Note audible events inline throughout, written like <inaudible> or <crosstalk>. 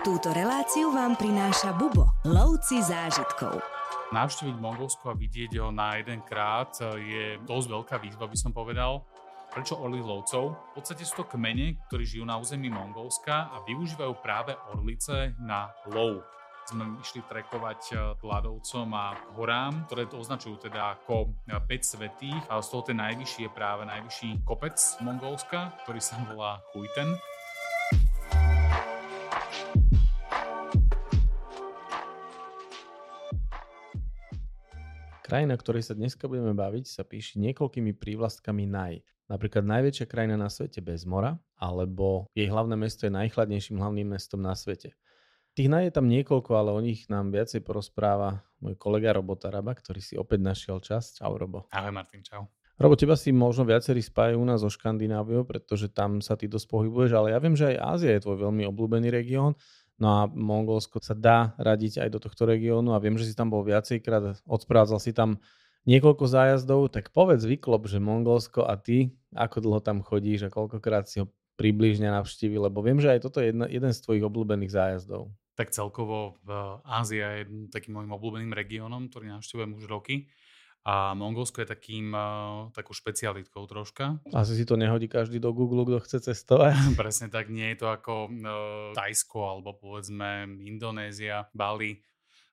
Túto reláciu vám prináša Bubo, lovci zážitkov. Navštíviť Mongolsko a vidieť ho na jeden krát je dosť veľká výzva, by som povedal. Prečo orlých lovcov? V podstate sú to kmene, ktorí žijú na území Mongolska a využívajú práve orlice na lov sme išli trekovať ľadovcom a horám, ktoré to označujú teda ako 5 svetých. A z toho ten najvyšší je práve najvyšší kopec Mongolska, ktorý sa volá Huiten. Krajina, ktorej sa dneska budeme baviť, sa píši niekoľkými prívlastkami naj. Napríklad najväčšia krajina na svete bez mora, alebo jej hlavné mesto je najchladnejším hlavným mestom na svete. Tých naj je tam niekoľko, ale o nich nám viacej porozpráva môj kolega Robo Taraba, ktorý si opäť našiel čas. Čau Robo. Ahoj Martin, čau. Robo, teba si možno viacerí spájajú u nás so Škandináviou, pretože tam sa ty dosť pohybuješ, ale ja viem, že aj Ázia je tvoj veľmi obľúbený región No a Mongolsko sa dá radiť aj do tohto regiónu a viem, že si tam bol viacejkrát, odsprádzal si tam niekoľko zájazdov, tak povedz vyklop, že Mongolsko a ty, ako dlho tam chodíš a koľkokrát si ho približne navštívil, lebo viem, že aj toto je jedna, jeden z tvojich obľúbených zájazdov. Tak celkovo Ázia je takým môjim obľúbeným regiónom, ktorý navštevujem už roky. A Mongolsko je takým, uh, takou špecialitkou troška. Asi si to nehodí každý do Google, kto chce cestovať. <laughs> Presne tak, nie je to ako uh, Tajsko alebo povedzme Indonézia, Bali.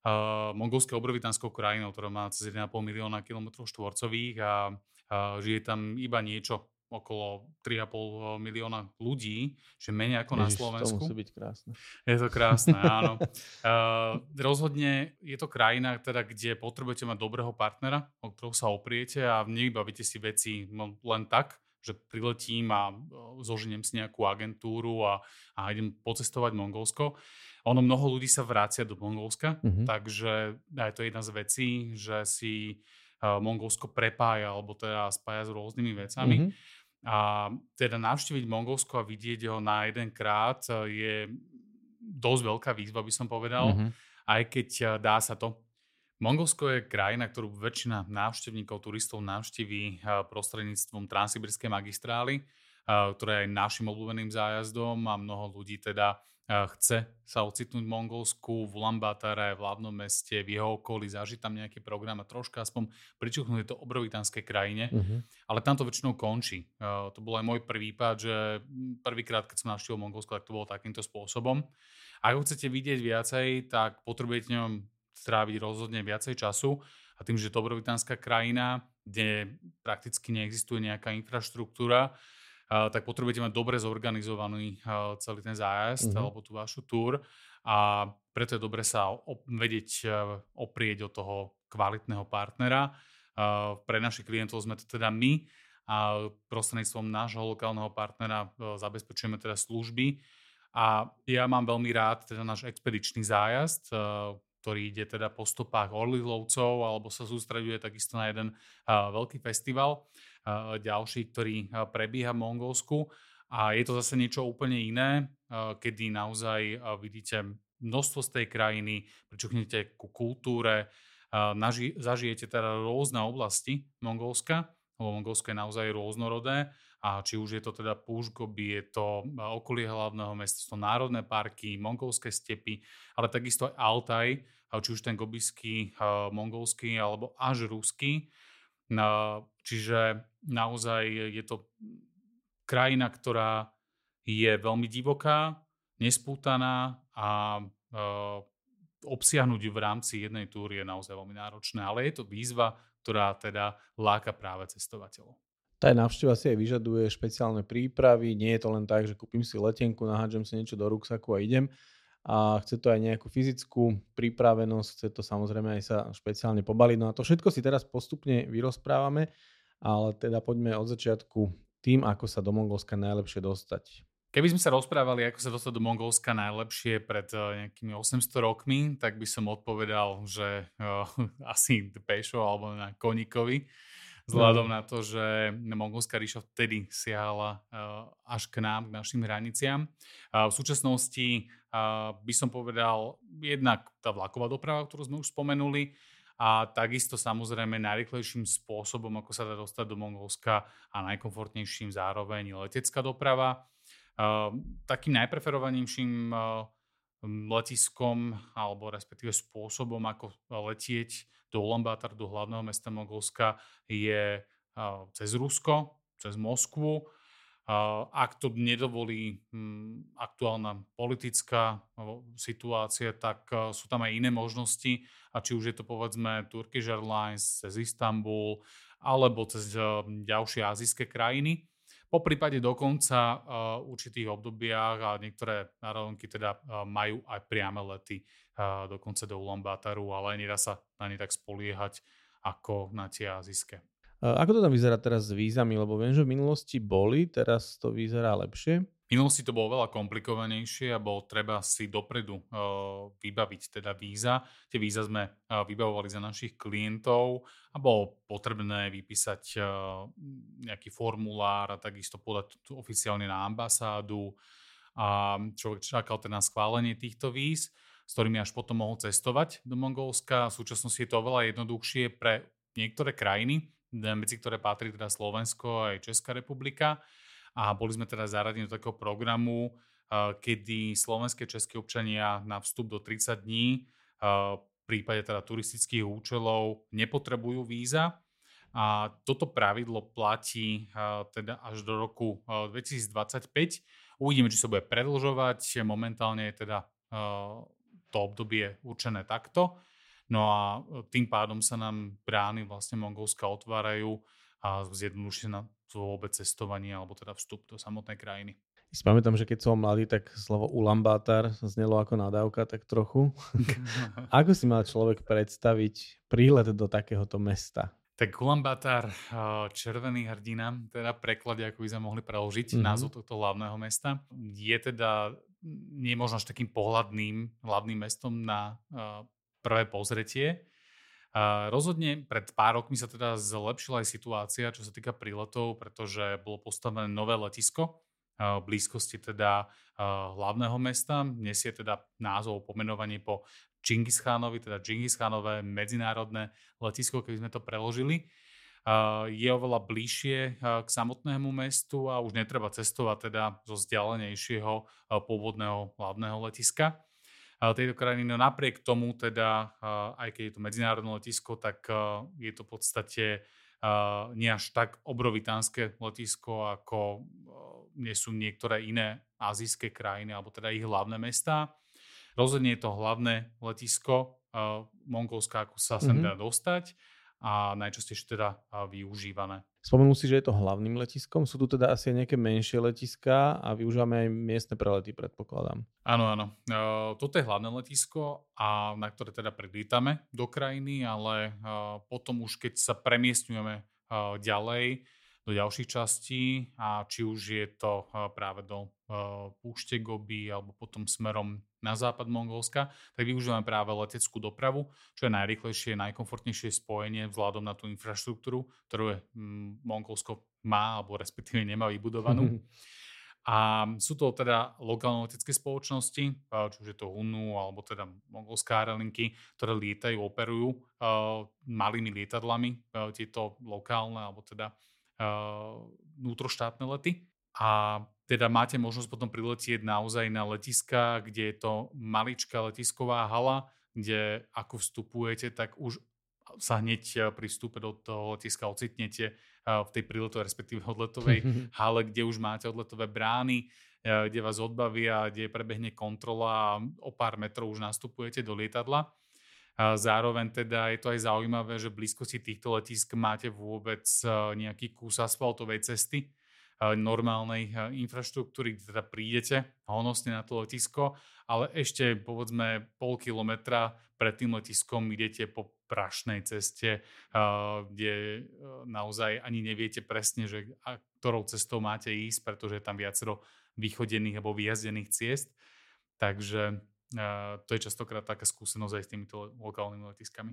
Uh, Mongolsko je obrovitánskou krajinou, ktorá má cez 1,5 milióna km štvorcových a uh, žije tam iba niečo okolo 3,5 milióna ľudí, že menej ako Ježiš, na Slovensku. To musí byť krásne. Je to krásne, <laughs> áno. Uh, rozhodne je to krajina, teda, kde potrebujete mať dobrého partnera, o ktorého sa opriete a nevybavíte si veci no, len tak, že priletím a zoženiem si nejakú agentúru a, a idem pocestovať Mongolsko. Ono mnoho ľudí sa vrácia do Mongolska, mm-hmm. takže aj to je jedna z vecí, že si Mongolsko prepája alebo teda spája s rôznymi vecami. Mm-hmm. A teda navštíviť Mongolsko a vidieť ho na jeden krát e, je dosť veľká výzva, by som povedal, mm-hmm. aj keď e, dá sa to. Mongolsko je krajina, ktorú väčšina návštevníkov, turistov navštíví e, prostredníctvom Transsibirskej magistrály, ktorá je našim obľúbeným zájazdom a mnoho ľudí teda chce sa ocitnúť v Mongolsku, v Ulaanbaatar, v hlavnom meste, v jeho okolí, zažiť tam nejaký program a troška aspoň pričuchnúť to obrovitánskej krajine. Uh-huh. Ale tam to väčšinou končí. Uh, to bol aj môj prvý pád, že prvýkrát, keď som navštívil Mongolsko, tak to bolo takýmto spôsobom. Ak ho chcete vidieť viacej, tak potrebujete ňom stráviť rozhodne viacej času. A tým, že to obrovitánska krajina, kde prakticky neexistuje nejaká infraštruktúra, tak potrebujete mať dobre zorganizovaný celý ten zájazd mm-hmm. alebo tú vašu túr a preto je dobre sa op- vedieť oprieť od toho kvalitného partnera. Pre našich klientov sme to teda my a prostredníctvom nášho lokálneho partnera zabezpečujeme teda služby a ja mám veľmi rád teda náš expedičný zájazd, ktorý ide teda po stopách orlilovcov alebo sa sústreduje takisto na jeden veľký festival ďalší, ktorý prebieha v Mongolsku. A je to zase niečo úplne iné, kedy naozaj vidíte množstvo z tej krajiny, pričuchnete ku kultúre, naži- zažijete teda rôzne oblasti Mongolska, lebo Mongolsko je naozaj rôznorodé a či už je to teda Púšgoby, je to okolie hlavného mesta, sú to národné parky, mongolské stepy, ale takisto aj Altaj, či už ten gobiský, mongolský alebo až ruský. Čiže naozaj je to krajina, ktorá je veľmi divoká, nespútaná a obsiahnuť v rámci jednej túry je naozaj veľmi náročné, ale je to výzva, ktorá teda láka práve cestovateľov. Tá návšteva si aj vyžaduje špeciálne prípravy, nie je to len tak, že kúpim si letenku, nahádžem si niečo do ruksaku a idem. A chce to aj nejakú fyzickú pripravenosť, chce to samozrejme aj sa špeciálne pobaliť. No a to všetko si teraz postupne vyrozprávame ale teda poďme od začiatku tým, ako sa do Mongolska najlepšie dostať. Keby sme sa rozprávali, ako sa dostať do Mongolska najlepšie pred uh, nejakými 800 rokmi, tak by som odpovedal, že uh, <laughs> asi pešo alebo na koníkovi. Vzhľadom mm. na to, že Mongolská ríša vtedy siahala uh, až k nám, k našim hraniciam. V súčasnosti by som povedal jednak tá vlaková doprava, ktorú sme už spomenuli, a takisto samozrejme najrychlejším spôsobom, ako sa dá dostať do Mongolska a najkomfortnejším zároveň letecká doprava. Takým najpreferovanejším letiskom alebo respektíve spôsobom, ako letieť do Ulaanbaatar, do hlavného mesta Mongolska je cez Rusko, cez Moskvu. Ak to nedovolí hm, aktuálna politická situácia, tak sú tam aj iné možnosti. A či už je to povedzme Turkish Airlines cez Istanbul alebo cez ďalšie azijské krajiny. Po prípade dokonca uh, určitých obdobiach a niektoré národonky teda majú aj priame lety dokonca do Ulaanbaataru, ale nedá sa na ne tak spoliehať ako na tie azijské. Ako to tam vyzerá teraz s vízami? Lebo viem, že v minulosti boli, teraz to vyzerá lepšie. V minulosti to bolo veľa komplikovanejšie a bolo treba si dopredu uh, vybaviť teda víza. Tie víza sme uh, vybavovali za našich klientov a bolo potrebné vypísať nejaký formulár a takisto podať oficiálne na ambasádu. A človek čakal teda na schválenie týchto víz, s ktorými až potom mohol cestovať do Mongolska. V súčasnosti je to oveľa jednoduchšie pre niektoré krajiny, medzi ktoré patrí teda Slovensko aj Česká republika a boli sme teda zaradení do takého programu, kedy slovenské české občania na vstup do 30 dní v prípade teda turistických účelov nepotrebujú víza. A toto pravidlo platí teda až do roku 2025. Uvidíme, či sa bude predlžovať. Momentálne je teda to obdobie určené takto. No a tým pádom sa nám brány vlastne Mongolska otvárajú a zjednoduší na vôbec cestovanie alebo teda vstup do samotnej krajiny. Si pamätám, že keď som mladý, tak slovo Ulambátar znelo ako nadávka tak trochu. <laughs> ako si mal človek predstaviť prílet do takéhoto mesta? Tak Ulambátar, červený hrdina, teda preklad, ako by sme mohli preložiť mm-hmm. názov tohto hlavného mesta, je teda nie možno až takým pohľadným hlavným mestom na prvé pozretie. A rozhodne pred pár rokmi sa teda zlepšila aj situácia, čo sa týka príletov, pretože bolo postavené nové letisko v blízkosti teda hlavného mesta. Nesie teda názov pomenovanie po Čingis Khánovi, teda Čingis Khánové medzinárodné letisko, keby sme to preložili. Je oveľa bližšie k samotnému mestu a už netreba cestovať teda zo vzdialenejšieho pôvodného hlavného letiska tejto krajiny. No napriek tomu teda, aj keď je to medzinárodné letisko, tak je to v podstate nie až tak obrovitánske letisko, ako nie sú niektoré iné azijské krajiny, alebo teda ich hlavné mestá. Rozhodne je to hlavné letisko Mongolska, ako sa sem mm-hmm. dá dostať a najčastejšie teda využívané. Spomenul si, že je to hlavným letiskom. Sú tu teda asi nejaké menšie letiská a využívame aj miestne prelety, predpokladám. Áno, áno. E, toto je hlavné letisko, a na ktoré teda predlítame do krajiny, ale e, potom už keď sa premiestňujeme e, ďalej, do ďalších častí a či už je to práve do púšte Gobi alebo potom smerom na západ Mongolska, tak využívame práve leteckú dopravu, čo je najrychlejšie, najkomfortnejšie spojenie vzhľadom na tú infraštruktúru, ktorú je mm, Mongolsko má alebo respektíve nemá vybudovanú. <laughs> A sú to teda lokálne letecké spoločnosti, či už je to Hunu alebo teda mongolské aerolinky, ktoré lietajú, operujú uh, malými lietadlami, uh, tieto lokálne alebo teda vnútroštátne lety. A teda máte možnosť potom priletieť naozaj na letiska, kde je to maličká letisková hala, kde ako vstupujete, tak už sa hneď e, pri vstupe do toho letiska ocitnete e, v tej príletovej, respektíve odletovej <laughs> hale, kde už máte odletové brány, e, kde vás odbavia, kde prebehne kontrola a o pár metrov už nastupujete do lietadla. Zároveň teda je to aj zaujímavé, že v blízkosti týchto letisk máte vôbec nejaký kus asfaltovej cesty, normálnej e, infraštruktúry, kde teda prídete honosne na to letisko, ale ešte povedzme pol kilometra pred tým letiskom idete po prašnej ceste, kde naozaj ani neviete presne, že ktorou cestou máte ísť, pretože je tam viacero vychodených alebo vyjazdených ciest. Takže to je častokrát taká skúsenosť aj s týmito lokálnymi letiskami.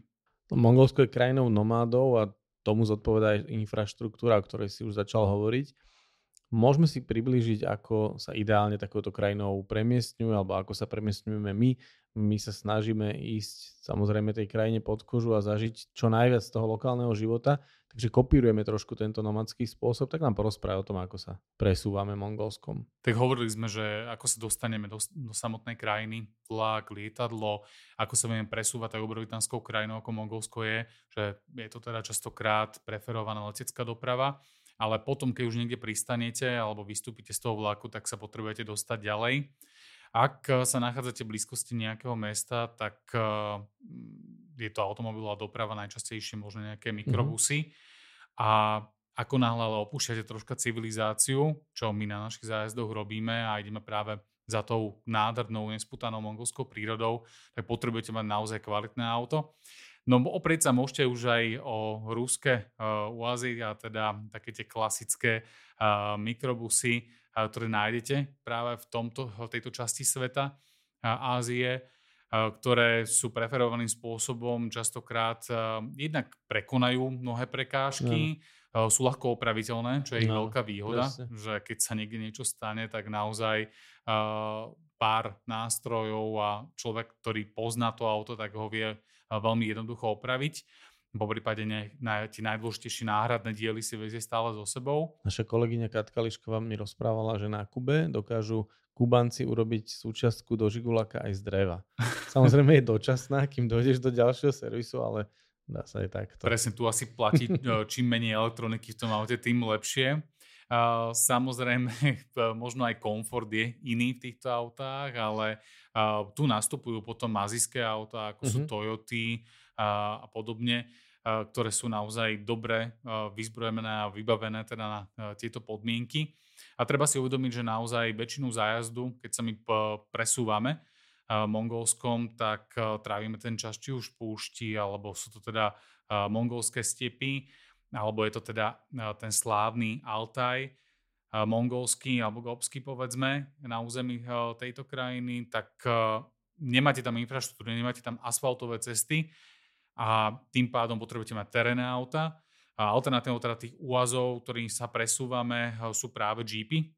Mongolsko je krajinou nomádov a tomu zodpovedá aj infraštruktúra, o ktorej si už začal hovoriť. Môžeme si priblížiť, ako sa ideálne takouto krajinou premiestňujú, alebo ako sa premiestňujeme my. My sa snažíme ísť samozrejme tej krajine pod kožu a zažiť čo najviac z toho lokálneho života, takže kopírujeme trošku tento nomadský spôsob, tak nám porozprávaj o tom, ako sa presúvame Mongolskom. Tak hovorili sme, že ako sa dostaneme do, do samotnej krajiny, vlak, lietadlo, ako sa vieme presúvať tak obrovitánskou krajinou ako Mongolsko je, že je to teda častokrát preferovaná letecká doprava ale potom, keď už niekde pristanete alebo vystúpite z toho vlaku, tak sa potrebujete dostať ďalej. Ak eh, sa nachádzate v blízkosti nejakého mesta, tak eh, je to automobilová doprava, najčastejšie možno nejaké mhm. mikrobusy. Mm-hmm. A ako náhle ale opúšťate troška civilizáciu, čo my na našich zájazdoch robíme a ideme práve za tou nádhernou, nesputanou mongolskou prírodou, tak potrebujete mať naozaj kvalitné auto. No oprieť sa môžete už aj o rúske uazy a teda také tie klasické uh, mikrobusy, uh, ktoré nájdete práve v, tomto, v tejto časti sveta uh, Ázie, ktoré sú preferovaným spôsobom častokrát jednak prekonajú mnohé prekážky, no. sú ľahko opraviteľné, čo je no, ich veľká výhoda, presne. že keď sa niekde niečo stane, tak naozaj pár nástrojov a človek, ktorý pozná to auto, tak ho vie veľmi jednoducho opraviť. Po prípade ne, na, tie najdôležitejšie náhradné diely si vezie stále so sebou. Naša kolegyňa Katka Lišková mi rozprávala, že na Kube dokážu Kubanci urobiť súčiastku do Žigulaka aj z dreva. <laughs> Samozrejme je dočasná, kým dojdeš do ďalšieho servisu, ale dá sa aj takto. Presne, tu asi platí, e, čím menej elektroniky v tom aute, tým lepšie. Samozrejme, <laughs> možno aj komfort je iný v týchto autách, ale tu nastupujú potom azijské autá, ako mm-hmm. sú mhm. Toyoty a podobne, ktoré sú naozaj dobre vyzbrojené a vybavené teda na tieto podmienky. A treba si uvedomiť, že naozaj väčšinu zájazdu, keď sa my presúvame mongolskom, tak trávime ten čas či už v púšti, alebo sú to teda mongolské stepy, alebo je to teda ten slávny Altaj, mongolský alebo gobský povedzme na území tejto krajiny, tak nemáte tam infraštruktúru, nemáte tam asfaltové cesty a tým pádom potrebujete mať terénne auta. A alternatívou teda tých úvazov, ktorým sa presúvame, sú práve jeepy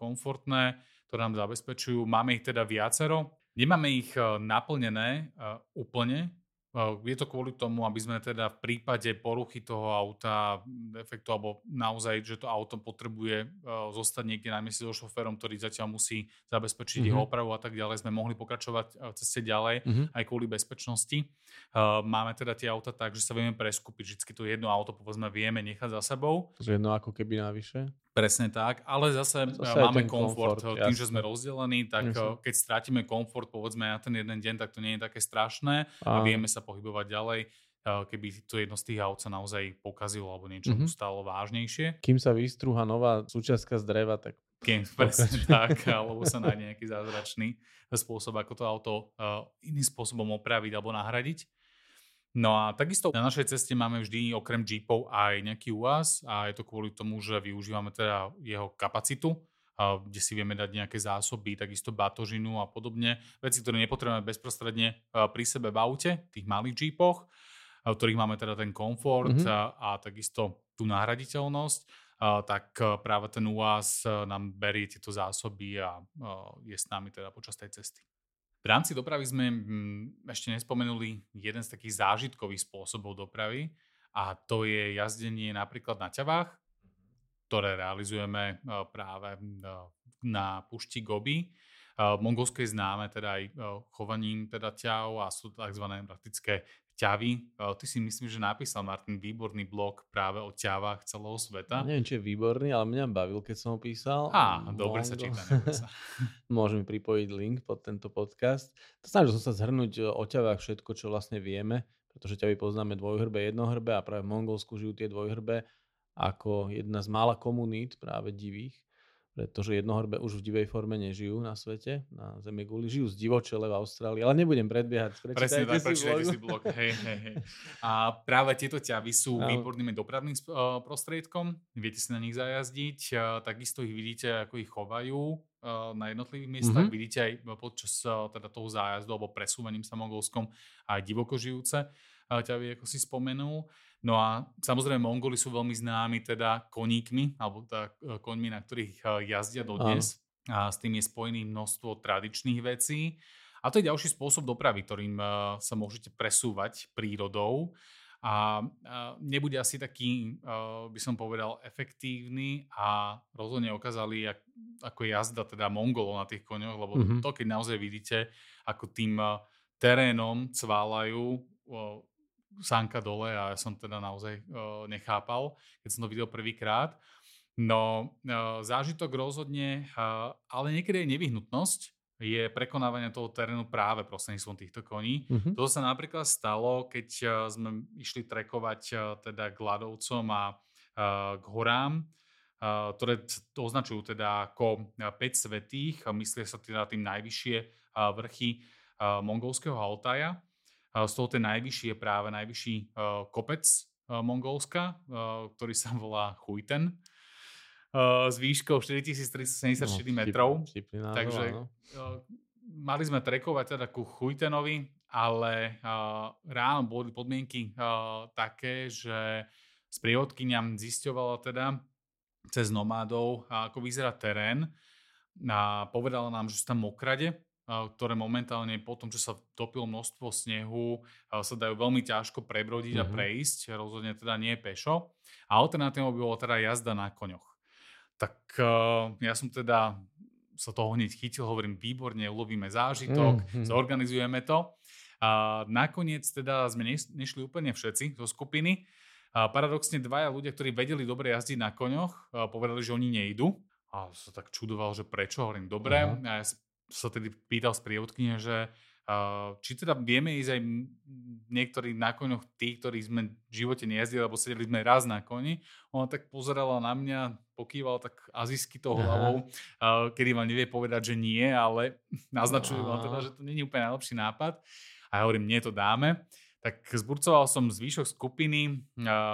komfortné, ktoré nám zabezpečujú. Máme ich teda viacero. Nemáme ich naplnené úplne, je to kvôli tomu, aby sme teda v prípade poruchy toho auta, efektu, alebo naozaj, že to auto potrebuje zostať niekde na mieste so šoférom, ktorý zatiaľ musí zabezpečiť mm-hmm. jeho opravu a tak ďalej, sme mohli pokračovať v ceste ďalej, mm-hmm. aj kvôli bezpečnosti. Máme teda tie auta tak, že sa vieme preskúpiť, vždy to jedno auto povedzme vieme nechať za sebou. To je jedno ako keby navyše? Presne tak, ale zase, zase máme komfort. komfort tým, jasne. že sme rozdelení, tak jasne. keď strátime komfort povedzme na ten jeden deň, tak to nie je také strašné a, a vieme sa pohybovať ďalej keby to jedno z tých aut sa naozaj pokazilo alebo niečo mm-hmm. stalo vážnejšie. Kým sa vystrúha nová súčiastka z dreva, tak... Kým, <laughs> presne tak, alebo sa nájde nejaký zázračný spôsob, ako to auto uh, iným spôsobom opraviť alebo nahradiť. No a takisto na našej ceste máme vždy okrem Jeepov aj nejaký UAZ a je to kvôli tomu, že využívame teda jeho kapacitu, kde si vieme dať nejaké zásoby, takisto batožinu a podobne. Veci, ktoré nepotrebujeme bezprostredne pri sebe v aute, tých malých Jeepoch, v ktorých máme teda ten komfort mm-hmm. a, a takisto tú nahraditeľnosť, tak práve ten UAZ nám berie tieto zásoby a je s nami teda počas tej cesty. V rámci dopravy sme ešte nespomenuli jeden z takých zážitkových spôsobov dopravy a to je jazdenie napríklad na ťavách, ktoré realizujeme e, práve e, na pušti Gobi. E, Mongolsko je známe teda aj chovaním teda ťav a sú tzv. praktické ťavy. Ty si myslím, že napísal Martin výborný blog práve o ťavách celého sveta. Neviem, či je výborný, ale mňa bavil, keď som ho písal. Á, dobre sa číta. sa. <laughs> Môžeme pripojiť link pod tento podcast. Snažil som sa zhrnúť o ťavách všetko, čo vlastne vieme, pretože ťavy poznáme dvojhrbe, jednohrbe a práve v Mongolsku žijú tie dvojhrbe ako jedna z mála komunít práve divých pretože jednohorbe už v divej forme nežijú na svete, na Zemi guli, žijú z divočele v Austrálii, ale nebudem predbiehať. Presne tak, prečítajte si blog. Hej, hej, hej. A práve tieto ťavy sú no. výborným dopravným eh, prostriedkom, viete si na nich zajazdiť, takisto ich vidíte, ako ich chovajú eh, na jednotlivých miestach, mm-hmm. vidíte aj počas eh, teda toho zájazdu alebo presúvaním sa Mongolskom aj divoko žijúce ťavy, ako si spomenul. No a samozrejme Mongoli sú veľmi známi teda koníkmi, alebo teda koňmi, na ktorých jazdia dodnes. A s tým je spojený množstvo tradičných vecí. A to je ďalší spôsob dopravy, ktorým sa môžete presúvať prírodou a nebude asi taký, by som povedal, efektívny a rozhodne ukázali, ako jazda teda Mongolov na tých koňoch, lebo mm-hmm. to, keď naozaj vidíte, ako tým terénom cválajú sánka dole a ja som teda naozaj nechápal, keď som to videl prvýkrát. No, zážitok rozhodne, ale niekedy je nevyhnutnosť, je prekonávanie toho terénu práve prostredníctvom týchto koní. Mm-hmm. To sa napríklad stalo, keď eh, sme išli trekovať eh, teda k Ladovcom a eh, k horám, ktoré to označujú teda ako 5 svetých, myslia sa teda tým najvyššie vrchy mongolského Altaja. Z toho ten najvyšší je práve najvyšší kopec Mongolska, ktorý sa volá Chujten. S výškou 4374 no, metrov. takže uh, mali sme trekovať teda ku Chujtenovi, ale uh, ráno boli podmienky uh, také, že sprievodkyňa zisťovala teda cez nomádov, ako vyzerá terén. A povedala nám, že sú tam mokrade, ktoré momentálne po tom, čo sa topilo množstvo snehu, sa dajú veľmi ťažko prebrodiť mm-hmm. a mhm. prejsť, rozhodne teda nie pešo. A alternatívou by bola teda jazda na koňoch. Tak ja som teda sa toho hneď chytil, hovorím, výborne, ulovíme zážitok, mm, mm. zorganizujeme to. A nakoniec teda sme nešli úplne všetci zo skupiny. A paradoxne dvaja ľudia, ktorí vedeli dobre jazdiť na koňoch, povedali, že oni nejdu. A sa tak čudoval, že prečo, hovorím, dobre. Uh-huh. A ja sa tedy pýtal sprievodkyne, že či teda vieme ísť aj niektorí na koňoch, tí, ktorí sme v živote nejazdili, lebo sedeli sme raz na koni. Ona tak pozerala na mňa, pokýval tak azijsky to hlavou, kedy vám nevie povedať, že nie, ale <laughs> naznačujú vám teda, že to nie je úplne najlepší nápad. A ja hovorím, nie, to dáme. Tak zburcoval som zvyšok skupiny,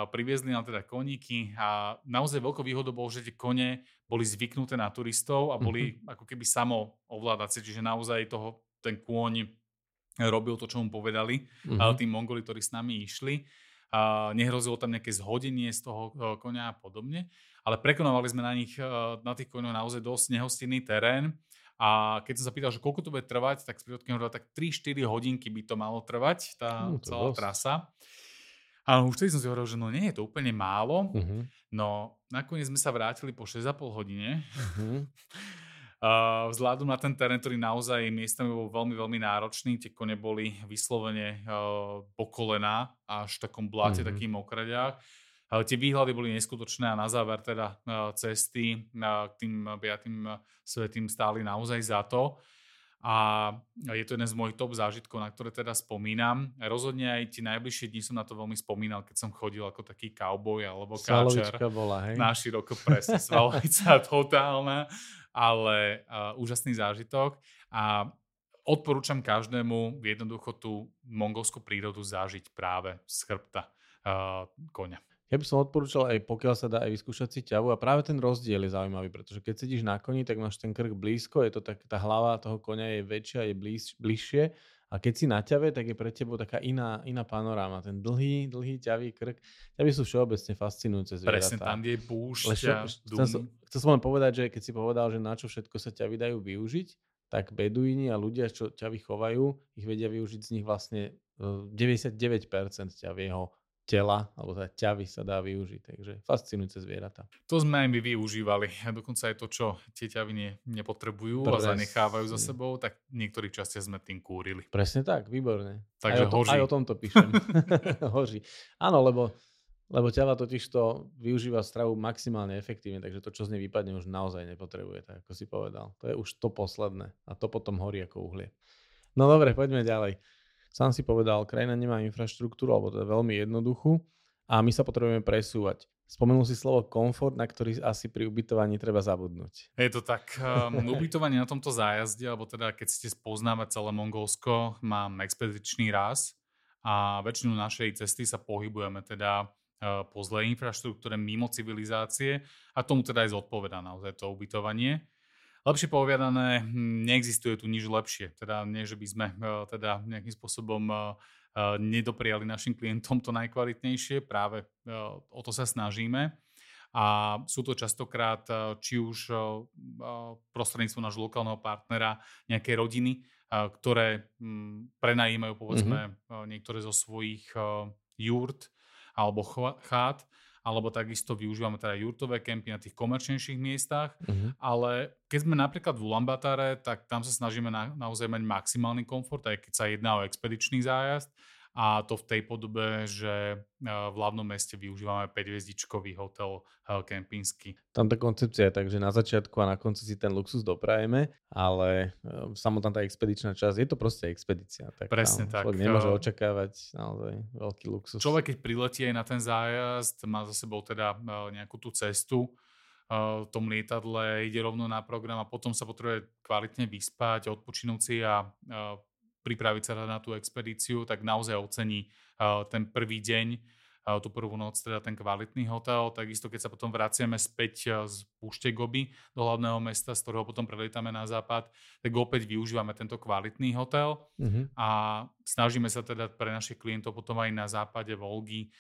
priviezli nám teda koníky a naozaj veľkou výhodou bol, že tie kone boli zvyknuté na turistov a boli mm-hmm. ako keby samo ovládacie, čiže naozaj toho ten kôň robil to, čo mu povedali, mm-hmm. ale tí Mongoli, ktorí s nami išli. A nehrozilo tam nejaké zhodenie z toho e, konia a podobne, ale prekonovali sme na nich, e, na tých koňoch naozaj dosť nehostinný terén a keď som sa pýtal, že koľko to bude trvať, tak sprievodky hovorila, tak 3-4 hodinky by to malo trvať, tá no, celá dosť. trasa. A už vtedy som si hovoril, že no nie je to úplne málo, uh-huh. no nakoniec sme sa vrátili po 6,5 hodine. <laughs> Uh-huh. Uh, vzhľadom na ten terén, ktorý naozaj miestami bol veľmi, veľmi náročný, tie kone boli vyslovene uh, po kolená až v takom bláte, mm-hmm. takých mokraďách. Ale tie výhľady boli neskutočné a na záver teda uh, cesty uh, k tým piatým svetým stáli naozaj za to. A je to jeden z mojich top zážitkov, na ktoré teda spomínam. Rozhodne aj tie najbližšie dni som na to veľmi spomínal, keď som chodil ako taký cowboy alebo káčer. bola, hej? Na široko presne, <laughs> svalovica totálna ale uh, úžasný zážitok a odporúčam každému jednoducho tú mongolskú prírodu zažiť práve z chrbta uh, koňa. Ja by som odporúčal aj pokiaľ sa dá aj vyskúšať si ťavu a práve ten rozdiel je zaujímavý, pretože keď sedíš na koni, tak máš ten krk blízko, je to tak, tá hlava toho konia je väčšia, je blíž, bližšie a keď si na ťave, tak je pre tebou taká iná, iná panoráma. Ten dlhý, dlhý ťavý krk. Ťavy sú všeobecne fascinujúce zvieratá. Presne, tam je púšťa, chcel, chcel som len povedať, že keď si povedal, že na čo všetko sa ťavy dajú využiť, tak beduíni a ľudia, čo ťavy chovajú, ich vedia využiť z nich vlastne 99% e, ťavieho tela, alebo teda ťavy sa dá využiť. Takže fascinujúce zvieratá. To sme aj my využívali. Dokonca aj to, čo tie ťavy nie, nepotrebujú Presne. a zanechávajú za sebou, tak v niektorých častiach sme tým kúrili. Presne tak, výborne. Takže aj o, to, hoří. aj o tomto píšem. <laughs> <laughs> hoří. Áno, lebo, lebo ťava totiž to využíva stravu maximálne efektívne, takže to, čo z nej vypadne, už naozaj nepotrebuje, tak ako si povedal. To je už to posledné a to potom horí ako uhlie. No dobre, poďme ďalej. Sám si povedal, krajina nemá infraštruktúru, alebo to je veľmi jednoduchú a my sa potrebujeme presúvať. Spomenul si slovo komfort, na ktorý asi pri ubytovaní treba zabudnúť. Je to tak. Um, <laughs> ubytovanie na tomto zájazde, alebo teda keď ste spoznávať celé Mongolsko, mám expedičný raz a väčšinu našej cesty sa pohybujeme teda uh, po zlej infraštruktúre mimo civilizácie a tomu teda aj zodpoveda naozaj to ubytovanie. Lepšie povedané, hm, neexistuje tu nič lepšie. Teda nie, že by sme teda nejakým spôsobom nedopriali našim klientom to najkvalitnejšie, práve o to sa snažíme. A sú to častokrát či už prostredníctvom nášho lokálneho partnera nejaké rodiny, ktoré hm, prenajímajú povedzme mm-hmm. niektoré zo svojich jurt alebo chát, alebo takisto využívame teda jurtové kempy na tých komerčnejších miestach, uh-huh. ale keď sme napríklad v Ulambatare, tak tam sa snažíme na, naozaj mať maximálny komfort, aj keď sa jedná o expedičný zájazd a to v tej podobe, že e, v hlavnom meste využívame 5-hviezdičkový hotel e, kempínsky. Tam tá koncepcia je tak, že na začiatku a na konci si ten luxus doprajeme, ale e, samotná tá expedičná časť, je to proste expedícia. Tak Presne tak. Človek nemôže očakávať naozaj veľký luxus. Človek, keď priletí aj na ten zájazd, má za sebou teda nejakú tú cestu, v tom lietadle, ide rovno na program a potom sa potrebuje kvalitne vyspať, odpočinúť si a pripraviť sa na tú expedíciu, tak naozaj ocení ten prvý deň, tú prvú noc, teda ten kvalitný hotel. Takisto, keď sa potom vraciame späť z púšte Goby do hlavného mesta, z ktorého potom prelietame na západ, tak opäť využívame tento kvalitný hotel uh-huh. a snažíme sa teda pre našich klientov potom aj na západe Volgy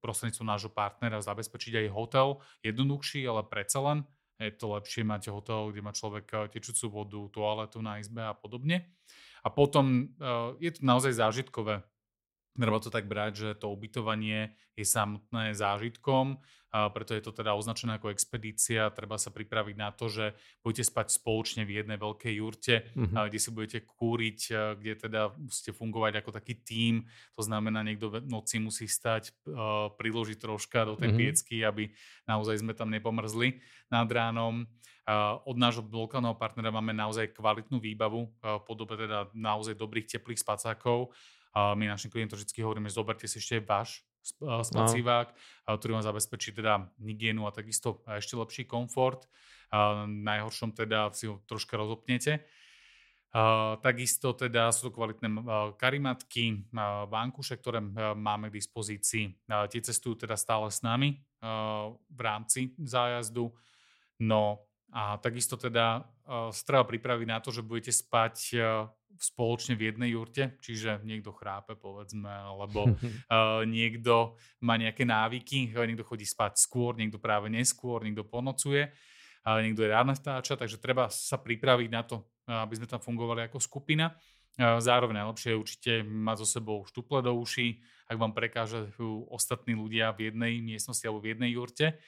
prostredníctvom nášho partnera zabezpečiť aj hotel, jednoduchší, ale predsa len je to lepšie mať hotel, kde má človek tečúcu vodu, toaletu na izbe a podobne. A potom uh, je to naozaj zážitkové. Treba to tak brať, že to ubytovanie je samotné zážitkom, preto je to teda označené ako expedícia. Treba sa pripraviť na to, že budete spať spoločne v jednej veľkej jurte, mm-hmm. kde si budete kúriť, kde teda musíte fungovať ako taký tím. To znamená, niekto v noci musí stať, priložiť troška do tej mm-hmm. piecky, aby naozaj sme tam nepomrzli nad ránom. Od nášho lokálneho partnera máme naozaj kvalitnú výbavu v podobe teda naozaj dobrých teplých spacákov. My našim klientom vždy hovoríme, zoberte si ešte váš spacívák, no. ktorý vám zabezpečí teda hygienu a takisto ešte lepší komfort. Najhoršom teda si ho troška rozopnete. Uh, takisto teda sú to kvalitné uh, karimatky, uh, vankuše, ktoré máme k dispozícii. Tie cestujú teda stále s nami v rámci zájazdu. No a takisto teda treba pripraviť na to, že budete spať spoločne v jednej jurte, čiže niekto chrápe, povedzme, alebo uh, <laughs> niekto má nejaké návyky, niekto chodí spať skôr, niekto práve neskôr, niekto ponocuje, uh, niekto je rána vtáča, takže treba sa pripraviť na to, aby sme tam fungovali ako skupina. Uh, zároveň najlepšie je určite mať so sebou štuple do uší, ak vám prekážajú ostatní ľudia v jednej miestnosti alebo v jednej jurte.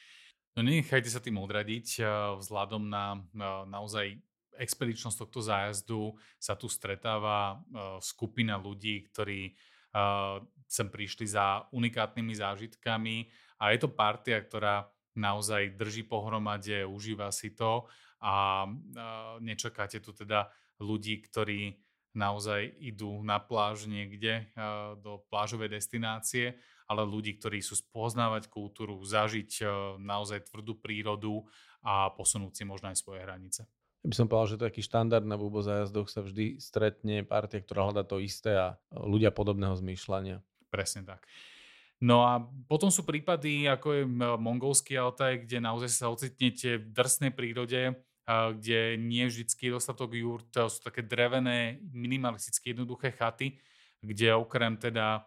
No nenechajte sa tým odradiť vzhľadom na naozaj expedičnosť tohto zájazdu sa tu stretáva skupina ľudí, ktorí sem prišli za unikátnymi zážitkami a je to partia, ktorá naozaj drží pohromade, užíva si to a nečakáte tu teda ľudí, ktorí naozaj idú na pláž niekde do plážovej destinácie, ale ľudí, ktorí sú spoznávať kultúru, zažiť naozaj tvrdú prírodu a posunúť si možno aj svoje hranice. Ja by som povedal, že to je taký štandard na bubo zájazdoch sa vždy stretne partia, ktorá hľadá to isté a ľudia podobného zmýšľania. Presne tak. No a potom sú prípady, ako je mongolský Altaj, kde naozaj sa ocitnete v drsnej prírode, kde nie vždycky dostatok jurt, sú také drevené, minimalisticky jednoduché chaty, kde okrem teda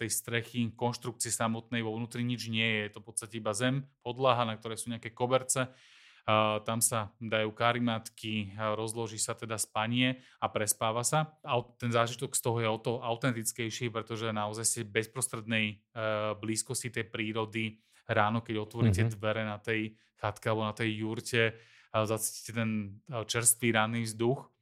tej strechy, konštrukcie samotnej vo vnútri nič nie je. Je to v podstate iba zem, podlaha, na ktoré sú nejaké koberce. Tam sa dajú karimatky, rozloží sa teda spanie a prespáva sa. A ten zážitok z toho je o to autentickejší, pretože naozaj v bezprostrednej e, blízkosti tej prírody ráno, keď otvoríte mm-hmm. dvere na tej chatke alebo na tej jurte, zacítite ten e, čerstvý ranný vzduch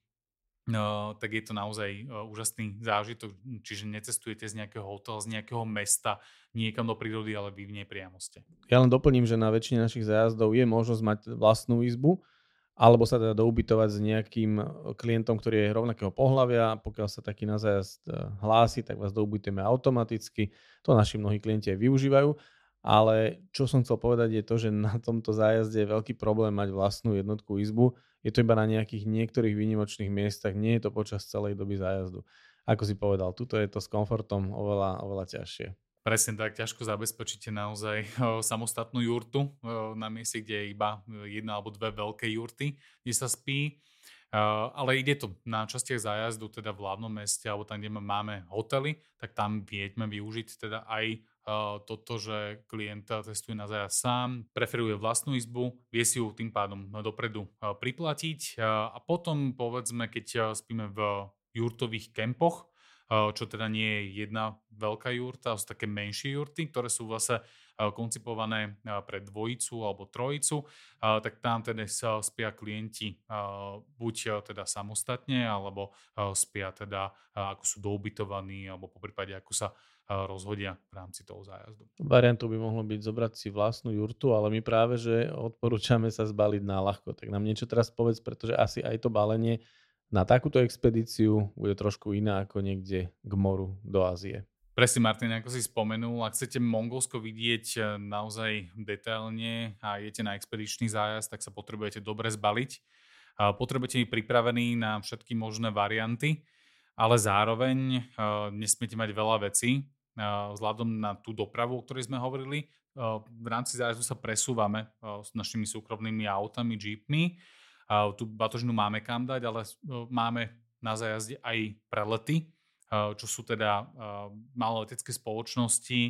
No, tak je to naozaj uh, úžasný zážitok, čiže necestujete z nejakého hotela, z nejakého mesta niekam do prírody, ale vy v nej priamo ste. Ja len doplním, že na väčšine našich zájazdov je možnosť mať vlastnú izbu, alebo sa teda doubytovať s nejakým e, klientom, ktorý je rovnakého pohľavia. Pokiaľ sa taký na zájazd e, hlási, tak vás doubytujeme automaticky. To naši mnohí klienti aj využívajú. Ale čo som chcel povedať je to, že na tomto zájazde je veľký problém mať vlastnú jednotku izbu, je to iba na nejakých niektorých výnimočných miestach, nie je to počas celej doby zájazdu. Ako si povedal, tuto je to s komfortom oveľa, oveľa ťažšie. Presne tak, ťažko zabezpečíte naozaj samostatnú jurtu na mieste, kde je iba jedna alebo dve veľké jurty, kde sa spí. ale ide to na častiach zájazdu, teda v hlavnom meste, alebo tam, kde máme hotely, tak tam vieme využiť teda aj toto, že klient testuje na zájazd sám, preferuje vlastnú izbu, vie si ju tým pádom dopredu priplatiť a potom povedzme, keď spíme v jurtových kempoch, čo teda nie je jedna veľká jurta, sú také menšie jurty, ktoré sú vlastne koncipované pre dvojicu alebo trojicu, tak tam teda sa spia klienti buď teda samostatne, alebo spia teda ako sú doubytovaní, alebo po prípade ako sa rozhodia v rámci toho zájazdu. Variantou by mohlo byť zobrať si vlastnú jurtu, ale my práve, že odporúčame sa zbaliť na ľahko. Tak nám niečo teraz povedz, pretože asi aj to balenie na takúto expedíciu bude trošku iná ako niekde k moru do Ázie. Presne Martin, ako si spomenul, ak chcete Mongolsko vidieť eh, naozaj detailne a idete na expedičný zájazd, tak sa potrebujete dobre zbaliť. Potrebujete byť pripravení na všetky možné varianty, ale zároveň uh, nesmiete mať veľa vecí. Uh, vzhľadom na tú dopravu, o ktorej sme hovorili, v rámci zájazdu sa presúvame s našimi súkromnými autami, jeepmi tú batožinu máme kam dať, ale máme na zájazde aj prelety, čo sú teda malé letecké spoločnosti,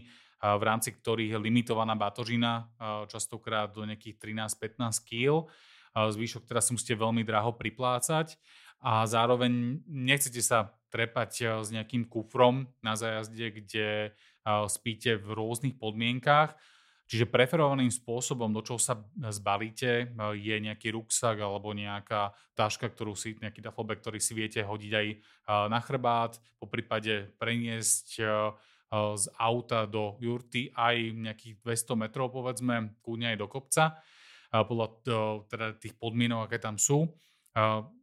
v rámci ktorých je limitovaná batožina, častokrát do nejakých 13-15 kg. Zvýšok teda si musíte veľmi draho priplácať a zároveň nechcete sa trepať s nejakým kufrom na zájazde, kde spíte v rôznych podmienkách Čiže preferovaným spôsobom, do čoho sa zbalíte, je nejaký ruksak alebo nejaká taška, ktorú si, nejaký duffelbag, ktorý si viete hodiť aj na chrbát, po prípade preniesť z auta do jurty aj nejakých 200 metrov, povedzme, kľudne aj do kopca, podľa teda tých podmienok, aké tam sú.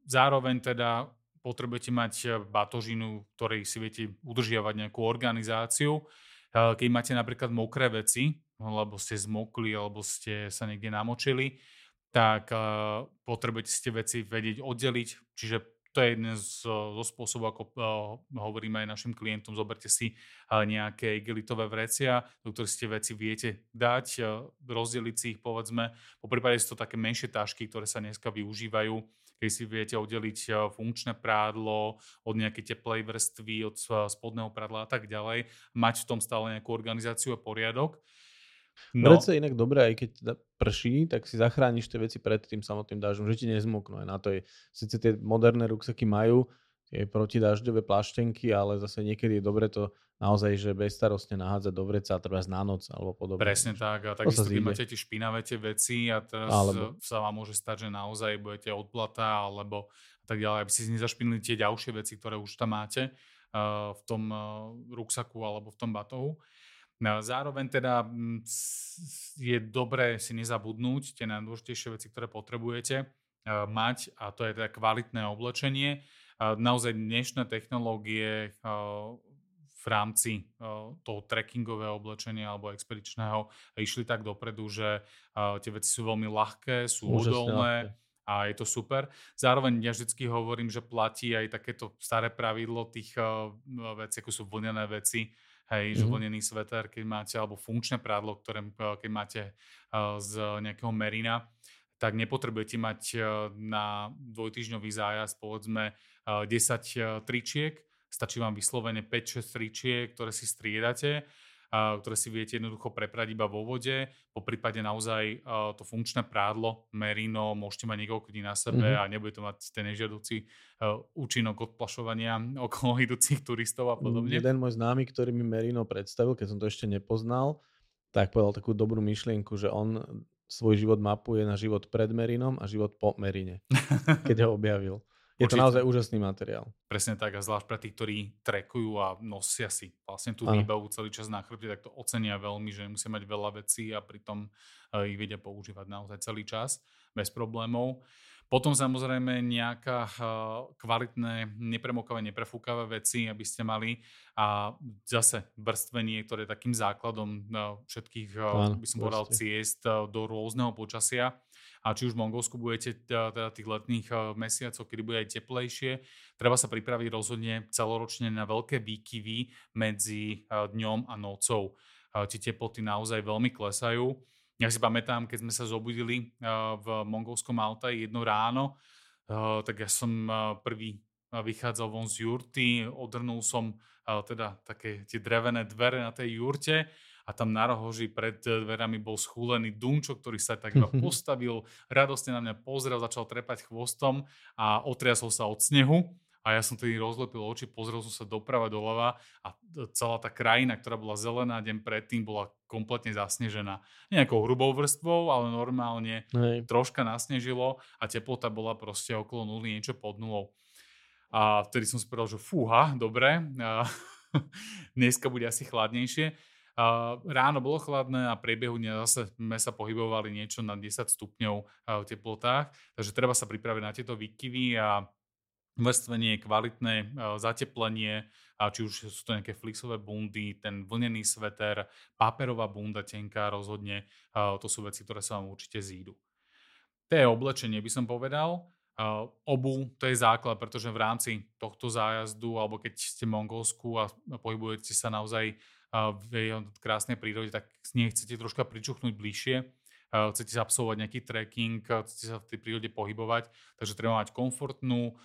Zároveň teda potrebujete mať batožinu, ktorej si viete udržiavať nejakú organizáciu. Keď máte napríklad mokré veci, lebo ste zmokli alebo ste sa niekde namočili, tak uh, potrebujete ste veci vedieť oddeliť. Čiže to je jeden z, zo spôsobov, ako uh, hovoríme aj našim klientom, zoberte si nejaké igelitové vrecia, do ktorých ste veci viete dať, rozdeliť si ich povedzme. Po prípade sú to také menšie tašky, ktoré sa dneska využívajú, keď si viete oddeliť funkčné prádlo od nejakej teplej vrstvy, od spodného prádla a tak ďalej. Mať v tom stále nejakú organizáciu a poriadok. No. Vrece inak dobré, aj keď teda prší, tak si zachrániš tie veci pred tým samotným dažďom, že ti nezmoknú. Aj na to je, síce tie moderné ruksaky majú tie protidažďové pláštenky, ale zase niekedy je dobre to naozaj, že bezstarostne nahádzať do vreca a treba na noc alebo podobne. Presne tak. A takisto, keď máte tie špinavé tie veci a teraz alebo... sa vám môže stať, že naozaj budete odplata alebo tak ďalej, aby si nezašpinili tie ďalšie veci, ktoré už tam máte uh, v tom uh, ruksaku alebo v tom batohu. No, zároveň teda mm, je dobré si nezabudnúť tie najdôležitejšie veci, ktoré potrebujete mať a to je teda kvalitné oblečenie. Naozaj dnešné technológie v rámci toho trekkingového oblečenia alebo expedičného išli tak dopredu, že tie veci sú veľmi ľahké, sú odolné a je to super. Zároveň ja vždy hovorím, že platí aj takéto staré pravidlo tých vecí, ako sú vlnené veci, hej, mm-hmm. že vlnený sveter, keď máte, alebo funkčné prádlo, ktoré eh, keď máte uh, z nejakého merina, tak nepotrebujete mať uh, na dvojtyžňový zájazd povedzme uh, 10 tričiek, stačí vám vyslovene 5-6 tričiek, ktoré si striedate ktoré si viete jednoducho preprať iba vo vode. Po prípade naozaj to funkčné prádlo Merino môžete mať niekoľko dní na sebe mm-hmm. a nebude to mať ten nežiaducí účinok odplašovania <laughs> okolo idúcich turistov a podobne. Jeden môj známy, ktorý mi Merino predstavil, keď som to ešte nepoznal, tak povedal takú dobrú myšlienku, že on svoj život mapuje na život pred Merinom a život po Merine, <laughs> keď ho objavil. Je Určite. to naozaj úžasný materiál. Presne tak a zvlášť pre tých, ktorí trekujú a nosia si vlastne tú výbavu celý čas na chrbte, tak to ocenia veľmi, že musia mať veľa vecí a pritom uh, ich vedia používať naozaj celý čas bez problémov. Potom samozrejme nejaká uh, kvalitné, nepremokavé, neprefúkavé veci, aby ste mali a zase vrstvenie, ktoré je takým základom uh, všetkých, uh, by som povedal, ciest do rôzneho počasia A či už v Mongolsku budete teda tých letných mesiacov, kedy bude aj teplejšie, treba sa pripraviť rozhodne celoročne na veľké výkyvy medzi dňom a nocou. Tie teploty naozaj veľmi klesajú. Ja si pamätám, keď sme sa zobudili v mongolskom Altaji jedno ráno, tak ja som prvý vychádzal von z jurty, odrnul som teda také tie drevené dvere na tej jurte a tam na rohoži pred dverami bol schúlený Dunčo, ktorý sa tak iba <laughs> postavil, radostne na mňa pozrel, začal trepať chvostom a otriasol sa od snehu. A ja som tedy rozlepil oči, pozrel som sa doprava, doľava a celá tá krajina, ktorá bola zelená deň predtým, bola kompletne zasnežená. Nejakou hrubou vrstvou, ale normálne Hej. troška nasnežilo a teplota bola proste okolo nuly, niečo pod nulou. A vtedy som si povedal, že fúha, dobre, <laughs> dneska bude asi chladnejšie. Ráno bolo chladné a priebehu dňa zase sme sa pohybovali niečo na 10 stupňov v teplotách, takže treba sa pripraviť na tieto výkyvy a vrstvenie, kvalitné zateplenie, či už sú to nejaké flixové bundy, ten vlnený sveter, paperová bunda tenká rozhodne, to sú veci, ktoré sa vám určite zídu. To je oblečenie, by som povedal. Uh, obu, to je základ, pretože v rámci tohto zájazdu, alebo keď ste v Mongolsku a pohybujete sa naozaj uh, v krásnej prírode, tak s nej chcete troška pričuchnúť bližšie, uh, chcete sa absolvovať nejaký trekking, chcete sa v tej prírode pohybovať, takže treba mať komfortnú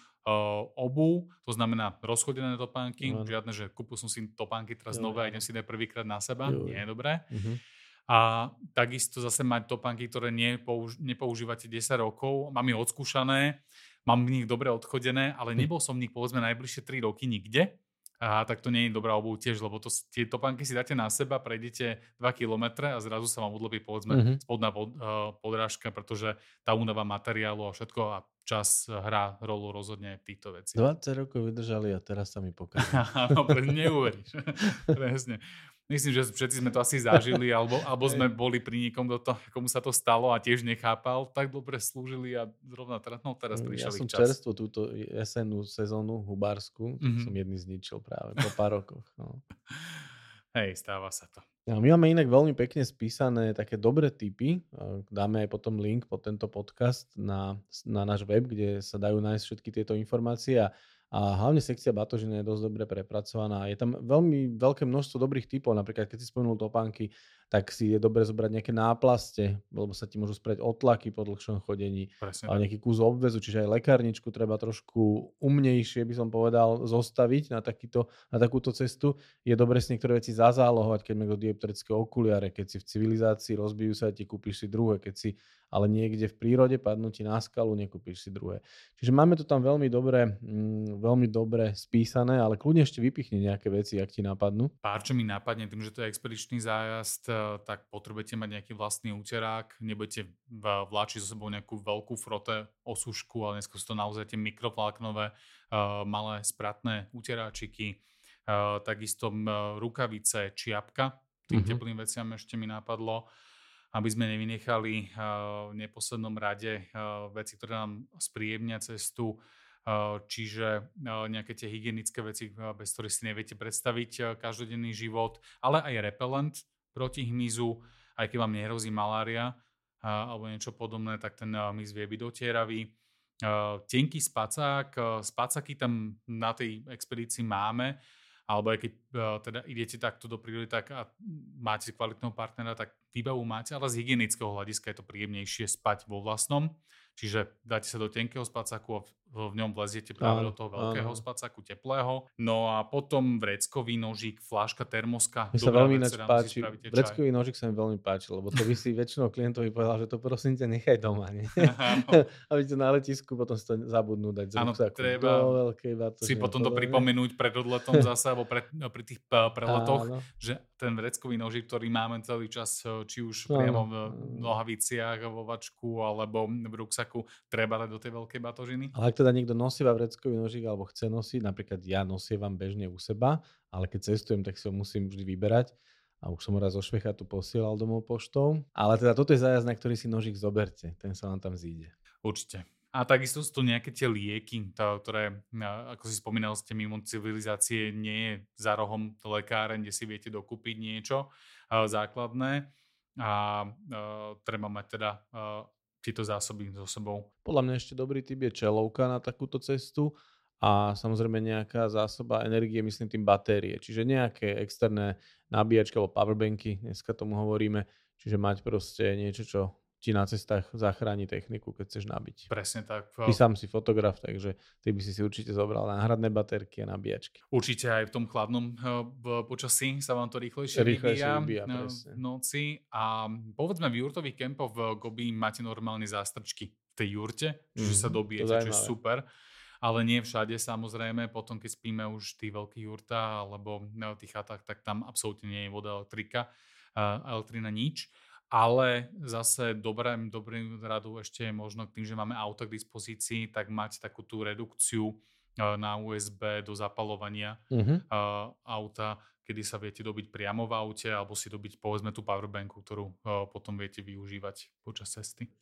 obu, to znamená rozchodené topánky, no. žiadne, že kúpil som si topánky teraz jo, nové a idem si dať prvýkrát na seba, jo, nie je dobré. Uh-huh. A takisto zase mať topánky, ktoré nepouž- nepoužívate 10 rokov. Mám ich odskúšané, mám v nich dobre odchodené, ale hm. nebol som v nich povedzme najbližšie 3 roky nikde. A tak to nie je dobrá obuv tiež, lebo to, tie topánky si dáte na seba, prejdete 2 km a zrazu sa vám odlobí povedzme mm-hmm. spodná pod, uh, podrážka, pretože tá únava materiálu a všetko a čas hrá rolu rozhodne v týchto veciach. 20 rokov vydržali a teraz sa mi pokazili. <laughs> Áno, neuveríš. <laughs> Presne. Myslím, že všetci sme to asi zažili, alebo, alebo sme boli pri niekom, do toho, komu sa to stalo a tiež nechápal, tak dobre slúžili a zrovna teraz, no teraz mm, prišiel Ja som čas. čerstvo túto jesennú sezónu hubársku, mm-hmm. som jedný zničil práve po pár rokoch. No. Hej, stáva sa to. Ja, my máme inak veľmi pekne spísané také dobré tipy. Dáme aj potom link pod tento podcast na, na náš web, kde sa dajú nájsť všetky tieto informácie a a hlavne sekcia batožina je dosť dobre prepracovaná. Je tam veľmi veľké množstvo dobrých typov. Napríklad, keď si spomenul topánky, tak si je dobre zobrať nejaké náplaste, lebo sa ti môžu spraviť otlaky po dlhšom chodení. Presne. Ale nejaký kus obvezu, čiže aj lekárničku treba trošku umnejšie, by som povedal, zostaviť na, takýto, na takúto cestu. Je dobre si niektoré veci zazálohovať, keď niekto dioptrické okuliare, keď si v civilizácii rozbijú sa, ti kúpiš si druhé, keď si ale niekde v prírode padnú ti na skalu, nekúpiš si druhé. Čiže máme to tam veľmi dobre, mm, veľmi dobre spísané, ale kľudne ešte vypichni nejaké veci, ak ti napadnú. Pár, čo mi napadne, tým, že to je expedičný zájazd, tak potrebujete mať nejaký vlastný úterák, nebudete vláčiť so sebou nejakú veľkú frote osušku, ale dneska sú to naozaj tie mikrovláknové uh, malé spratné úteráčiky, uh, takisto rukavice, čiapka, tým mm-hmm. teplým veciam ešte mi napadlo aby sme nevynechali v neposlednom rade veci, ktoré nám spríjemnia cestu, čiže nejaké tie hygienické veci, bez ktorých si neviete predstaviť každodenný život, ale aj repelent proti hmyzu, aj keď vám nehrozí malária alebo niečo podobné, tak ten hmyz vie byť dotieravý. Tenký spacák, spacáky tam na tej expedícii máme, alebo aj keď teda idete takto do prírody tak a máte kvalitného partnera, tak výbavu máte, ale z hygienického hľadiska je to príjemnejšie spať vo vlastnom. Čiže dáte sa do tenkého spacáku a v ňom vleziete práve áno, do toho veľkého áno. spacáku teplého. No a potom vreckový nožík, fláška termoska. Mi sa veľmi ináč páči. Vreckový nožík sa mi veľmi páči, lebo to by si <laughs> väčšinou klientovi povedal, že to prosím ťa nechaj doma. Nie? <laughs> <laughs> Aby to na letisku potom si to zabudnú dať z áno, treba do veľkej Si potom to pripomenúť pred odletom zase, alebo pred, pri tých preletoch, že ten vreckový nožík, ktorý máme celý čas, či už priamo v nohaviciach, vo vačku, alebo v ruksaku, treba dať do tej veľkej batožiny. Ale ak teda niekto nosíva vreckový nožík alebo chce nosiť, napríklad ja nosievam bežne u seba, ale keď cestujem, tak si ho musím vždy vyberať a už som ho raz zo tu posielal domov poštou. Ale teda toto je zájazd, na ktorý si nožík zoberte, ten sa vám tam zíde. Určite. A takisto sú to nejaké tie lieky, ktoré, ako si spomínal ste, mimo civilizácie nie je za rohom lekáren, kde si viete dokúpiť niečo základné. A treba mať teda tieto zásoby so sebou. Podľa mňa ešte dobrý typ je čelovka na takúto cestu a samozrejme nejaká zásoba energie, myslím tým batérie. Čiže nejaké externé nabíjačky alebo powerbanky, dneska tomu hovoríme. Čiže mať proste niečo, čo ti na cestách zachráni techniku, keď chceš nabiť. Presne tak. Ty sám si fotograf, takže ty by si si určite zobral náhradné baterky a nabíjačky. Určite aj v tom chladnom v počasí sa vám to rýchlejšie, rýchlejšie vybíja, vybíja v noci. A povedzme, v jurtových kempoch v Gobi máte normálne zástrčky v tej jurte, čiže mm, sa mhm, dobijete, čo je super. Ale nie všade samozrejme, potom keď spíme už v tých veľkých jurtách alebo v tých chatách, tak tam absolútne nie je voda, elektrika, elektrina nič. Ale zase dobré, dobrým radu ešte je možno tým, že máme auto k dispozícii, tak mať takú tú redukciu eh, na USB do zapalovania uh-huh. auta, kedy sa viete dobiť priamo v aute alebo si dobiť povedzme tú powerbanku, ktorú uh, potom viete využívať počas cesty.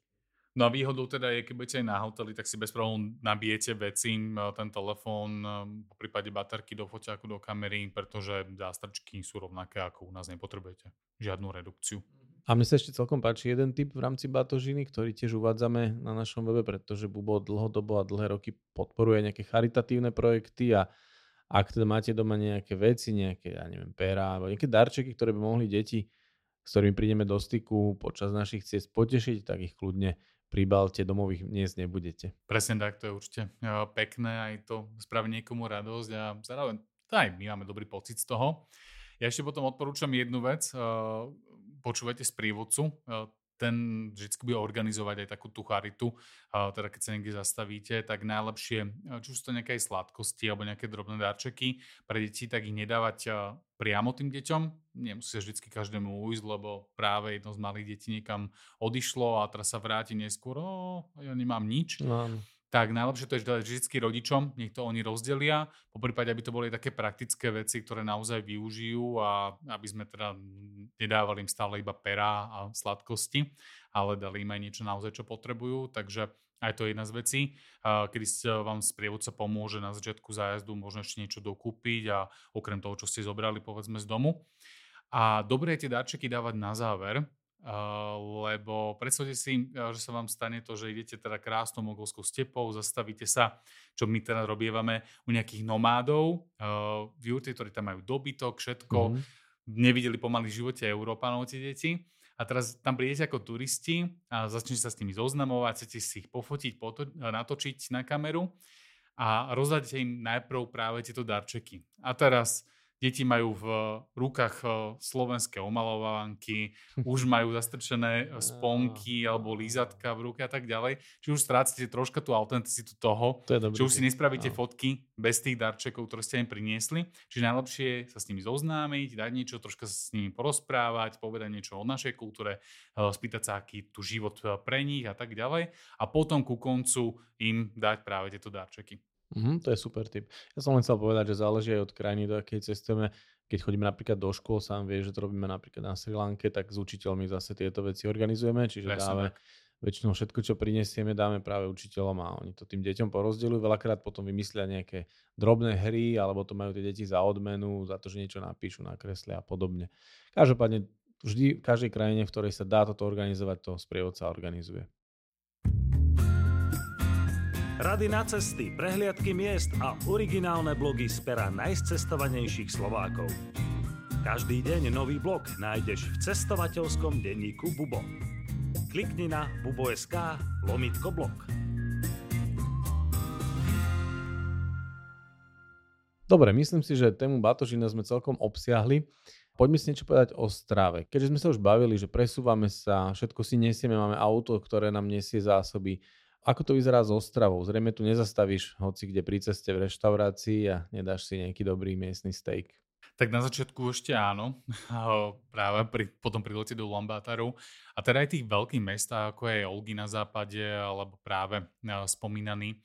No a výhodou teda je, keď budete aj na hoteli, tak si bez problémov nabijete veci, ten telefón, po prípade baterky do foťáku, do kamery, pretože zástrčky sú rovnaké, ako u nás nepotrebujete. Žiadnu redukciu. A mne sa ešte celkom páči jeden typ v rámci batožiny, ktorý tiež uvádzame na našom webe, pretože Bubo dlhodobo a dlhé roky podporuje nejaké charitatívne projekty a ak teda máte doma nejaké veci, nejaké, ja neviem, pera alebo nejaké darčeky, ktoré by mohli deti, s ktorými prídeme do styku počas našich ciest potešiť, tak ich kľudne pribalte domových miest nebudete. Presne tak, to je určite pekné, aj to spraví niekomu radosť a zároveň aj my máme dobrý pocit z toho. Ja ešte potom odporúčam jednu vec počúvate sprievodcu, eh, ten vždy bude organizovať aj takú tú charitu, teda keď sa niekde zastavíte, tak najlepšie, eh, či už to nejaké sladkosti alebo nejaké drobné darčeky pre deti, tak ich nedávať eh, priamo tým deťom. Nemusí sa vždy každému ujsť, lebo práve jedno z malých detí niekam odišlo a teraz sa vráti neskôr, o, ja nemám nič. No tak najlepšie to je dať vždy rodičom, nech to oni rozdelia, po prípade, aby to boli také praktické veci, ktoré naozaj využijú a aby sme teda nedávali im stále iba perá a sladkosti, ale dali im aj niečo naozaj, čo potrebujú, takže aj to je jedna z vecí, kedy vám sprievodca pomôže na začiatku zájazdu možno ešte niečo dokúpiť a okrem toho, čo ste zobrali povedzme z domu. A dobre je tie darčeky dávať na záver, Uh, lebo predstavte si, že sa vám stane to, že idete teda krásnou mogolskou stepou, zastavíte sa, čo my teda robievame u nejakých nomádov uh, v Jurte, ktorí tam majú dobytok, všetko, mm-hmm. nevideli pomaly v živote Európanov tie deti. A teraz tam prídete ako turisti a začnete sa s nimi zoznamovať, chcete si ich pofotiť, poto- natočiť na kameru a rozdáte im najprv práve tieto darčeky. A teraz Deti majú v rukách eh, slovenské omalovanky, už majú zastrčené eh, sponky alebo lízatka v ruke a tak ďalej. Či už strácate troška tú autenticitu toho, to či už si nespravíte no. fotky bez tých darčekov, ktoré ste im priniesli. Čiže najlepšie je sa s nimi zoznámiť, dať niečo, troška sa s nimi porozprávať, povedať niečo o našej kultúre, eh, spýtať sa, aký tu život pre nich a tak ďalej. A potom ku koncu im dať práve tieto darčeky. Mm, to je super tip. Ja som len chcel povedať, že záleží aj od krajiny, do akej cestujeme. Keď chodíme napríklad do škôl, sám vie, že to robíme napríklad na Sri Lanke, tak s učiteľmi zase tieto veci organizujeme, čiže Presne dáme väčšinou všetko, čo prinesieme, dáme práve učiteľom a oni to tým deťom porozdeľujú. Veľakrát potom vymyslia nejaké drobné hry, alebo to majú tie deti za odmenu, za to, že niečo napíšu, nakreslia a podobne. Každopádne vždy v každej krajine, v ktorej sa dá toto organizovať, to sprievodca organizuje. Rady na cesty, prehliadky miest a originálne blogy z pera najcestovanejších Slovákov. Každý deň nový blog nájdeš v cestovateľskom denníku Bubo. Klikni na bubo.sk lomitko blog. Dobre, myslím si, že tému Batožina sme celkom obsiahli. Poďme si niečo povedať o strave. Keďže sme sa už bavili, že presúvame sa, všetko si nesieme, máme auto, ktoré nám nesie zásoby, ako to vyzerá so stravou? Zrejme tu nezastavíš hoci kde pri ceste v reštaurácii a nedáš si nejaký dobrý miestny steak. Tak na začiatku ešte áno, <laughs> práve pri, potom pri lete do Lambátaru. A teda aj tých veľkých mestách, ako je Olgy na západe, alebo práve uh, spomínaný,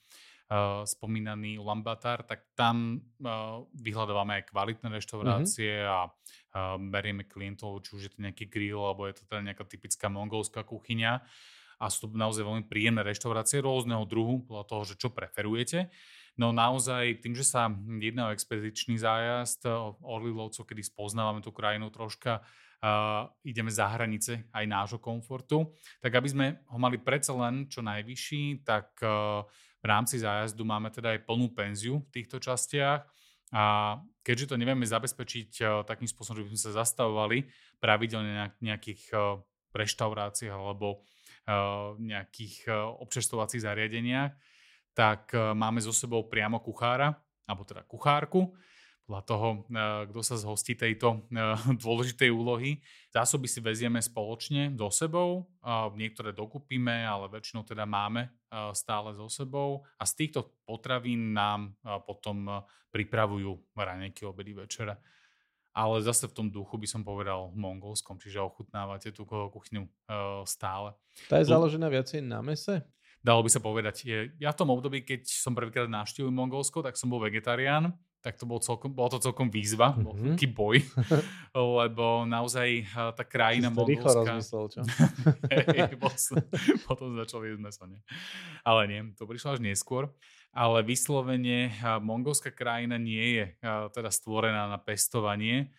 uh, spomínaný Lambatar, tak tam uh, vyhľadávame aj kvalitné reštaurácie mm-hmm. a berieme klientov, či už je to nejaký grill, alebo je to teda nejaká typická mongolská kuchyňa a sú to naozaj veľmi príjemné reštaurácie rôzneho druhu, podľa toho, že čo preferujete. No naozaj, tým, že sa jedná o expedičný zájazd, Orly lovcov, kedy spoznávame tú krajinu troška, uh, ideme za hranice aj nášho komfortu, tak aby sme ho mali predsa len čo najvyšší, tak uh, v rámci zájazdu máme teda aj plnú penziu v týchto častiach a keďže to nevieme zabezpečiť uh, takým spôsobom, že by sme sa zastavovali pravidelne na nejakých uh, reštauráciách alebo nejakých uh, občerstovacích zariadeniach, tak uh, máme so sebou priamo kuchára, alebo teda kuchárku, podľa toho, kto sa zhostí tejto <laughs> dôležitej úlohy. Zásoby si vezieme spoločne so sebou, niektoré dokupíme, ale väčšinou teda máme stále so sebou a z týchto potravín nám potom pripravujú raňajky, obedy, večera ale zase v tom duchu by som povedal mongolskom, čiže ochutnávate tú kuchyňu uh, stále. Tá je založená viacej na mese? Dalo by sa povedať. Ja v tom období, keď som prvýkrát navštívil Mongolsko, tak som bol vegetarián, tak to bol celkom, bolo to celkom výzva, mm-hmm. bol mhm. taký boj, <laughs> lebo naozaj tá krajina Mongolska... rýchlo rozmyslel, čo? <laughs> <laughs> potom začal jesť meso, nie? Ale nie, to prišlo až neskôr ale vyslovene mongolská krajina nie je teda stvorená na pestovanie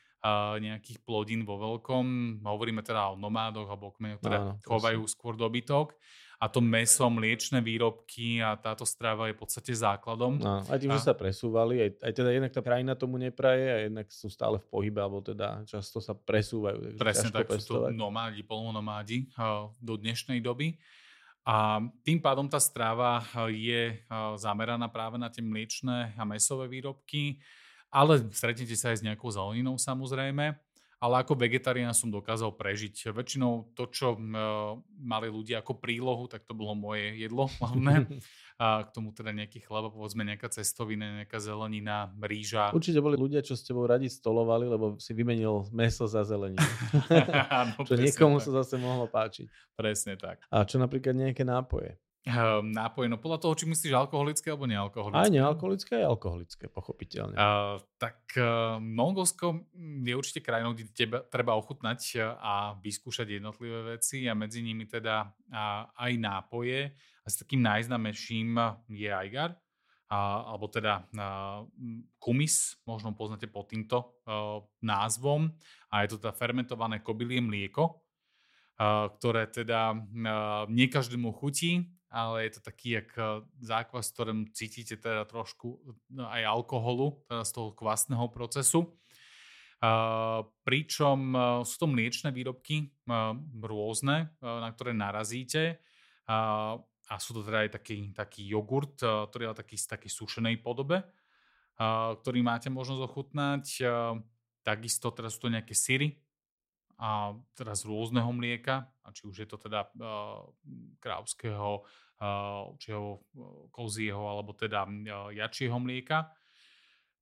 nejakých plodín vo veľkom. Hovoríme teda o nomádoch alebo kmeňoch, ktoré no, chovajú skôr dobytok a to meso, mliečne výrobky a táto strava je v podstate základom. No, aj tým, a... že sa presúvali, aj, aj teda jednak tá krajina tomu nepraje a jednak sú stále v pohybe, alebo teda často sa presúvajú. Presne tak, pestovať. sú to nomádi, polonomádi do dnešnej doby. A tým pádom tá stráva je zameraná práve na tie mliečne a mesové výrobky, ale stretnete sa aj s nejakou zeleninou samozrejme. Ale ako vegetarián som dokázal prežiť. Väčšinou to, čo mali ľudia ako prílohu, tak to bolo moje jedlo <laughs> hlavné. a k tomu teda nejaký chleba, povedzme nejaká cestovina, nejaká zelenina, rýža. Určite boli ľudia, čo s tebou radi stolovali, lebo si vymenil meso za zeleninu. <laughs> no, čo niekomu tak. sa zase mohlo páčiť. Presne tak. A čo napríklad nejaké nápoje? Ehm, nápoje, no podľa toho, či myslíš alkoholické alebo nealkoholické. Aj nealkoholické, aj alkoholické, pochopiteľne. Uh, tak uh, Mongolsko je určite krajinou, kde teba, treba ochutnať e, a vyskúšať jednotlivé veci a medzi nimi teda uh, aj nápoje. A s takým najznamejším je Aigar, uh, alebo teda uh, kumis, možno poznáte pod týmto uh, názvom. A je to teda fermentované kobylie mlieko, uh, ktoré teda uh, nie každému chutí, ale je to taký jak eh, zákvas, v ktorom cítite teda trošku no, aj alkoholu, teda z toho kvasného procesu. Uh, pričom uh, sú to mliečne výrobky rôzne, na ktoré narazíte. A sú to teda aj taký, taký jogurt, ktorý je taký, taký sušenej podobe, ktorý máte možnosť ochutnať. Takisto teraz sú to nejaké syry, a teda z rôzneho mlieka, a či už je to teda uh, krávského, uh, čieho, kozieho alebo teda uh, jačieho mlieka.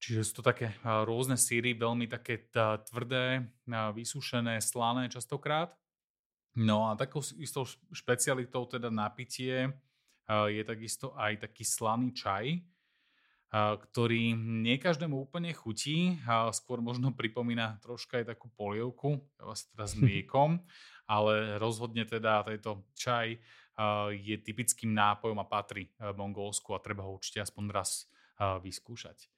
Čiže sú to také uh, rôzne síry, veľmi také tvrdé, uh, vysušené, slané častokrát. No a takou istou špecialitou teda napitie uh, je takisto aj taký slaný čaj, ktorý nie každému úplne chutí, skôr možno pripomína troška aj takú polievku, vlastne teda s <laughs> mliekom, ale rozhodne teda tento čaj je typickým nápojom a patrí v Mongolsku a treba ho určite aspoň raz vyskúšať.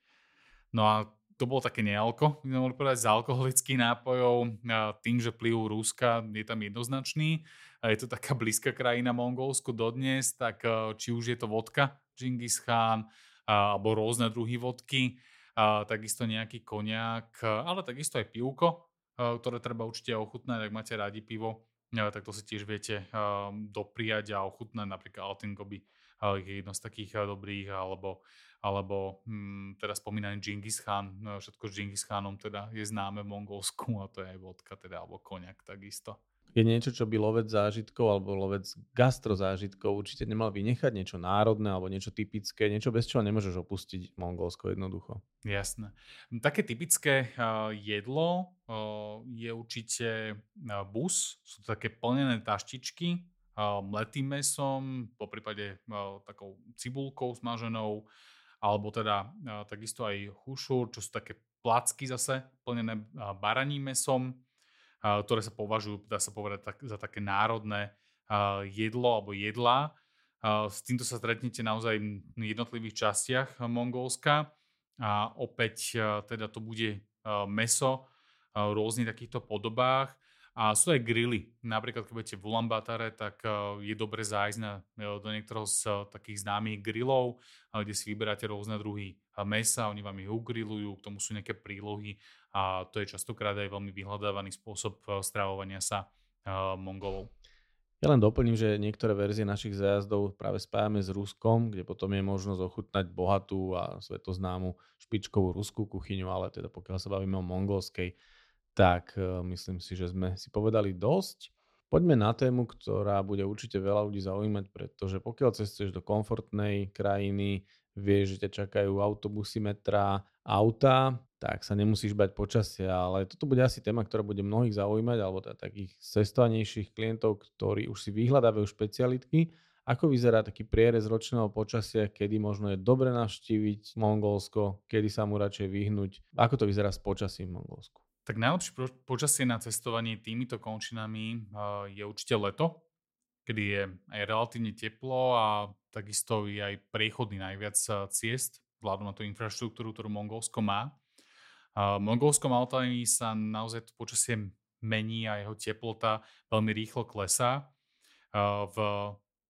No a to bolo také nealko, by sme mohli povedať, z alkoholických nápojov. Tým, že vplyv Rúska je tam jednoznačný, a je to taká blízka krajina Mongolsku dodnes, tak či už je to vodka, Genghis Khan, alebo rôzne druhy vodky, takisto nejaký koniak, ale takisto aj pivko, ktoré treba určite ochutnať, ak máte radi pivo, tak to si tiež viete dopriať a ochutnať. Napríklad Altingoby je jedno z takých dobrých, alebo, alebo hm, teda spomínaný Genghis Khan, všetko s Genghis Khanom teda je známe v Mongolsku a to je aj vodka teda, alebo koniak takisto je niečo, čo by lovec zážitkov alebo lovec gastrozážitkov určite nemal vynechať, niečo národné alebo niečo typické, niečo bez čoho nemôžeš opustiť Mongolsko jednoducho. Jasné. Také typické uh, jedlo uh, je určite uh, bus, sú to také plnené taštičky, mletým mesom, po prípade takou cibulkou smaženou, alebo teda takisto aj hušur, čo sú také placky zase, plnené baraním mesom, ktoré sa považujú, dá sa povedať, tak, za také národné jedlo alebo jedlá. S týmto sa stretnete naozaj v jednotlivých častiach Mongolska a opäť teda to bude meso v rôznych takýchto podobách a sú aj grily. Napríklad, keď budete v Ulaanbaatar, tak je dobre zájsť na, do niektorého z takých známych grillov, kde si vyberáte rôzne druhy mesa, oni vám ich ugrilujú, k tomu sú nejaké prílohy a to je častokrát aj veľmi vyhľadávaný spôsob stravovania sa Mongolov. Ja len doplním, že niektoré verzie našich zájazdov práve spájame s Ruskom, kde potom je možnosť ochutnať bohatú a svetoznámu špičkovú ruskú kuchyňu, ale teda pokiaľ sa bavíme o mongolskej, tak e, myslím si, že sme si povedali dosť. Poďme na tému, ktorá bude určite veľa ľudí zaujímať, pretože pokiaľ cestuješ do komfortnej krajiny, vieš, že ťa čakajú autobusy, metra, auta, tak sa nemusíš bať počasia, ale toto bude asi téma, ktorá bude mnohých zaujímať, alebo teda takých cestovanejších klientov, ktorí už si vyhľadávajú špecialitky. Ako vyzerá taký prierez ročného počasia, kedy možno je dobre navštíviť Mongolsko, kedy sa mu radšej vyhnúť? Ako to vyzerá s počasím v Mongolsku? Tak najlepšie počasie na cestovanie týmito končinami je určite leto, kedy je aj relatívne teplo a takisto je aj priechodný najviac ciest, vzhľadom na tú infraštruktúru, ktorú Mongolsko má. Mongolskom Altaji sa naozaj to počasie mení a jeho teplota veľmi rýchlo klesá v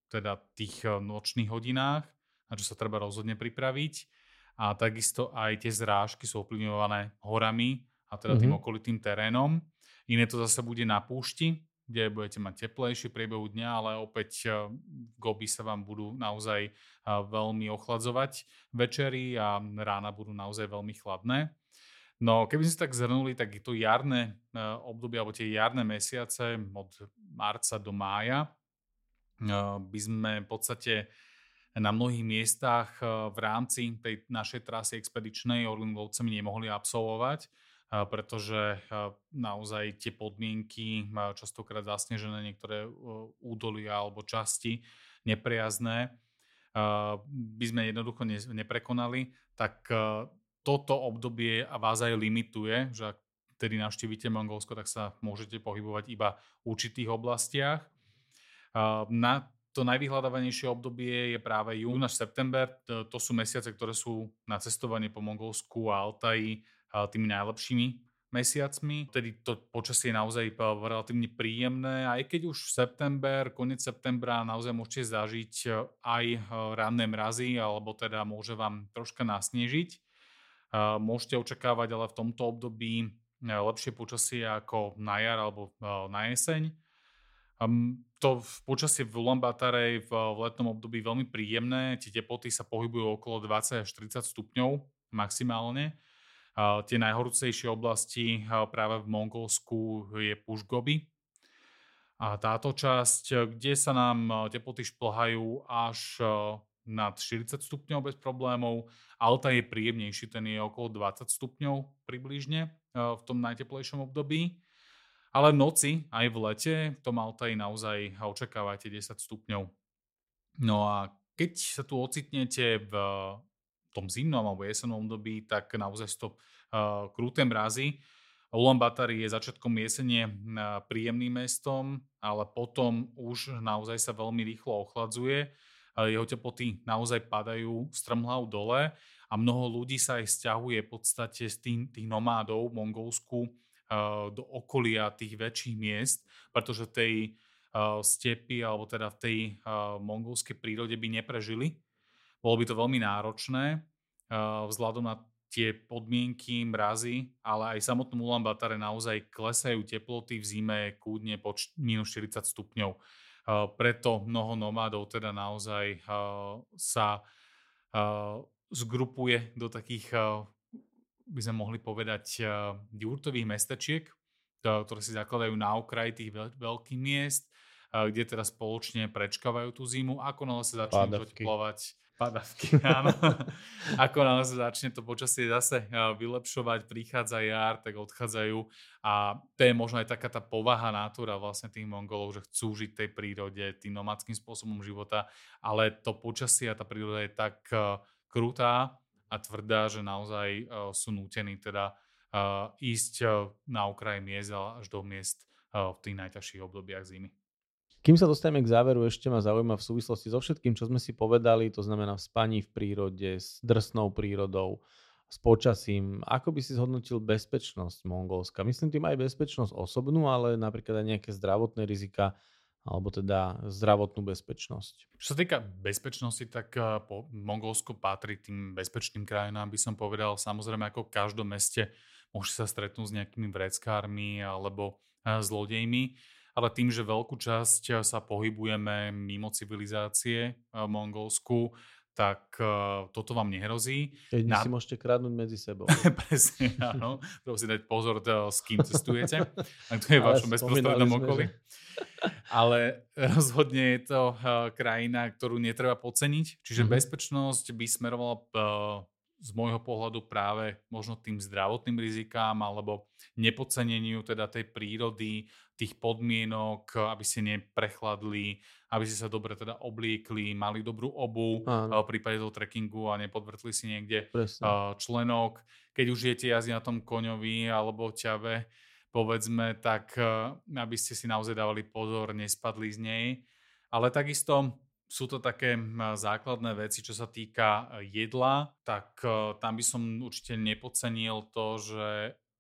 teda tých nočných hodinách, na čo sa treba rozhodne pripraviť. A takisto aj tie zrážky sú ovplyvňované horami a teda tým mm-hmm. okolitým terénom. Iné to zase bude na púšti, kde budete mať teplejšie priebehu dňa, ale opäť eh, goby sa vám budú naozaj eh, veľmi ochladzovať večery a rána budú naozaj veľmi chladné. No keby sme tak zhrnuli, tak to jarné eh, obdobie, alebo tie jarné mesiace od marca do mája by sme v podstate na mnohých miestach v rámci tej našej trasy expedičnej Orlingovcami nemohli absolvovať pretože naozaj tie podmienky, častokrát zasnežené niektoré údolia alebo časti nepriazné, by sme jednoducho neprekonali, tak toto obdobie vás aj limituje, že ak tedy navštívite Mongolsko, tak sa môžete pohybovať iba v určitých oblastiach. Na to najvyhľadávanejšie obdobie je práve jún až september. To sú mesiace, ktoré sú na cestovanie po Mongolsku a Altaji tými najlepšími mesiacmi. Tedy to počasie je naozaj relatívne príjemné, aj keď už september, koniec septembra naozaj môžete zažiť e, aj e, ranné mrazy, alebo teda môže vám troška nasnežiť. E, môžete očakávať ale v tomto období lepšie počasie ako na jar alebo na jeseň. To počasie v Ulaanbaatare v letnom období veľmi príjemné, tie teploty sa pohybujú okolo 20 až 30 stupňov maximálne Tie najhorúcejšie oblasti práve v Mongolsku je Pušgoby. A táto časť, kde sa nám teploty šplhajú až nad 40 stupňov bez problémov. Alta je príjemnejší, ten je okolo 20 stupňov približne v tom najteplejšom období. Ale v noci, aj v lete, v tom Altaji naozaj očakávate 10 stupňov. No a keď sa tu ocitnete v tom zimnom alebo jesennom období, tak naozaj to kruté mrazy. Ulaanbaatar je začiatkom jesene príjemným mestom, ale potom už naozaj sa veľmi rýchlo ochladzuje. Jeho teploty naozaj padajú strmhlav dole a mnoho ľudí sa aj stiahuje v podstate z tých, tých nomádov v Mongolsku do okolia tých väčších miest, pretože tej stepy alebo teda v tej mongolskej prírode by neprežili bolo by to veľmi náročné vzhľadom na tie podmienky, mrazy, ale aj samotnom Ulaanbaatare naozaj klesajú teploty v zime kúdne po minus 40 stupňov. Preto mnoho nomádov teda naozaj sa zgrupuje do takých, by sme mohli povedať, jurtových mestečiek, ktoré si zakladajú na okraji tých veľkých miest, kde teda spoločne prečkávajú tú zimu. Ako náhle sa začnú oteplovať, Padavky, <laughs> áno. Ako sa začne to počasie zase vylepšovať, prichádza jar, tak odchádzajú a to je možno aj taká tá povaha natúra vlastne tých Mongolov, že chcú žiť tej prírode, tým nomadským spôsobom života, ale to počasie a tá príroda je tak krutá a tvrdá, že naozaj sú nútení teda ísť na okraj miest až do miest v tých najťažších obdobiach zimy. Kým sa dostaneme k záveru, ešte ma zaujíma v súvislosti so všetkým, čo sme si povedali, to znamená v spaní v prírode, s drsnou prírodou, s počasím. Ako by si zhodnotil bezpečnosť Mongolska? Myslím tým aj bezpečnosť osobnú, ale napríklad aj nejaké zdravotné rizika, alebo teda zdravotnú bezpečnosť. Čo sa týka bezpečnosti, tak eh, po Mongolsko patrí tým bezpečným krajinám, by som povedal. Samozrejme, ako v každom meste môže sa stretnúť s nejakými vreckármi alebo eh, zlodejmi ale tým, že veľkú časť eh, sa pohybujeme mimo civilizácie v Mongolsku, tak uh, toto vám nehrozí. Keď Na... si môžete kradnúť medzi sebou. <laughs> Presne, áno. Treba si dať pozor, to, s kým cestujete. <laughs> A to je v vašom bezprostrednom okolí. Ale rozhodne je to uh, krajina, ktorú netreba podceniť. Čiže mm-hmm. bezpečnosť by smerovala uh, z môjho pohľadu práve možno tým zdravotným rizikám alebo nepodceneniu teda tej prírody, tých podmienok, aby ste neprechladli, aby ste sa dobre teda obliekli, mali dobrú obu Áno. v prípade toho trekkingu a nepodvrtli si niekde Presne. členok. Keď už jete jazdi na tom koňovi alebo ťave, povedzme, tak aby ste si naozaj dávali pozor, nespadli z nej. Ale takisto sú to také základné veci, čo sa týka jedla, tak tam by som určite nepodcenil to, že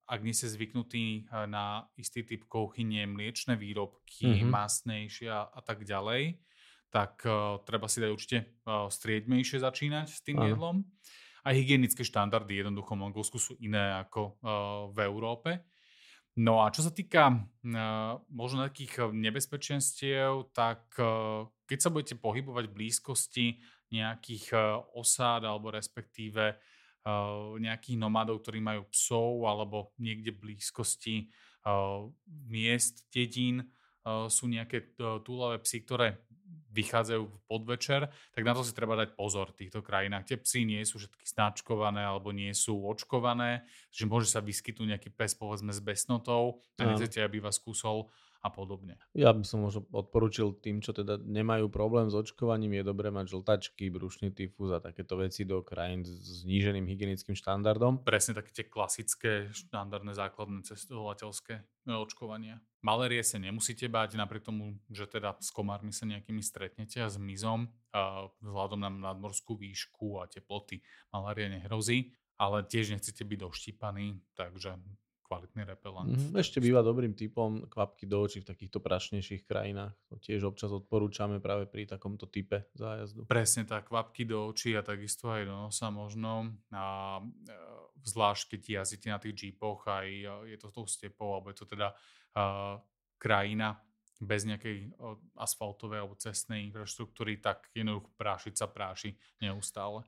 ak nie ste zvyknutí e, na istý typ kuchyne, mliečne výrobky, mm-hmm. masnejšie a, a tak ďalej, tak uh, treba si dať určite uh, striedmejšie začínať s tým Aha. jedlom. Aj hygienické štandardy jednoducho v Mongolsku sú iné ako uh, v Európe. No a čo sa týka uh, možno takých nebezpečenstiev, tak uh, keď sa budete pohybovať v blízkosti nejakých uh, osád alebo respektíve uh, nejakých nomadov, ktorí majú psov alebo niekde blízkosti uh, miest, dedín, uh, sú nejaké uh, túlavé psy, ktoré vychádzajú v podvečer, tak na to si treba dať pozor v týchto krajinách. Tie psy nie sú všetky značkované alebo nie sú očkované, že môže sa vyskytnúť nejaký pes povedzme s besnotou a nechcete, aby vás kúsol a podobne. Ja by som možno odporučil tým, čo teda nemajú problém s očkovaním, je dobré mať žltačky, brušný tyfus a takéto veci do krajín s zníženým hygienickým štandardom. Presne také tie klasické, štandardné, základné cestovateľské e, očkovania. Malérie sa nemusíte báť, napriek tomu, že teda s komármi sa nejakými stretnete a s mizom, a vzhľadom na nadmorskú výšku a teploty malária nehrozí ale tiež nechcete byť doštípaní, takže kvalitný repelent. Mm, ešte býva dobrým typom kvapky do očí v takýchto prašnejších krajinách. To tiež občas odporúčame práve pri takomto type zájazdu. Presne tak, kvapky do očí a takisto aj do nosa možno. A e, zvlášť keď jazdíte na tých jeepoch aj je to tou stepou, alebo je to teda uh, krajina bez nejakej asfaltovej alebo cestnej infraštruktúry, tak jednoducho prášiť sa práši neustále.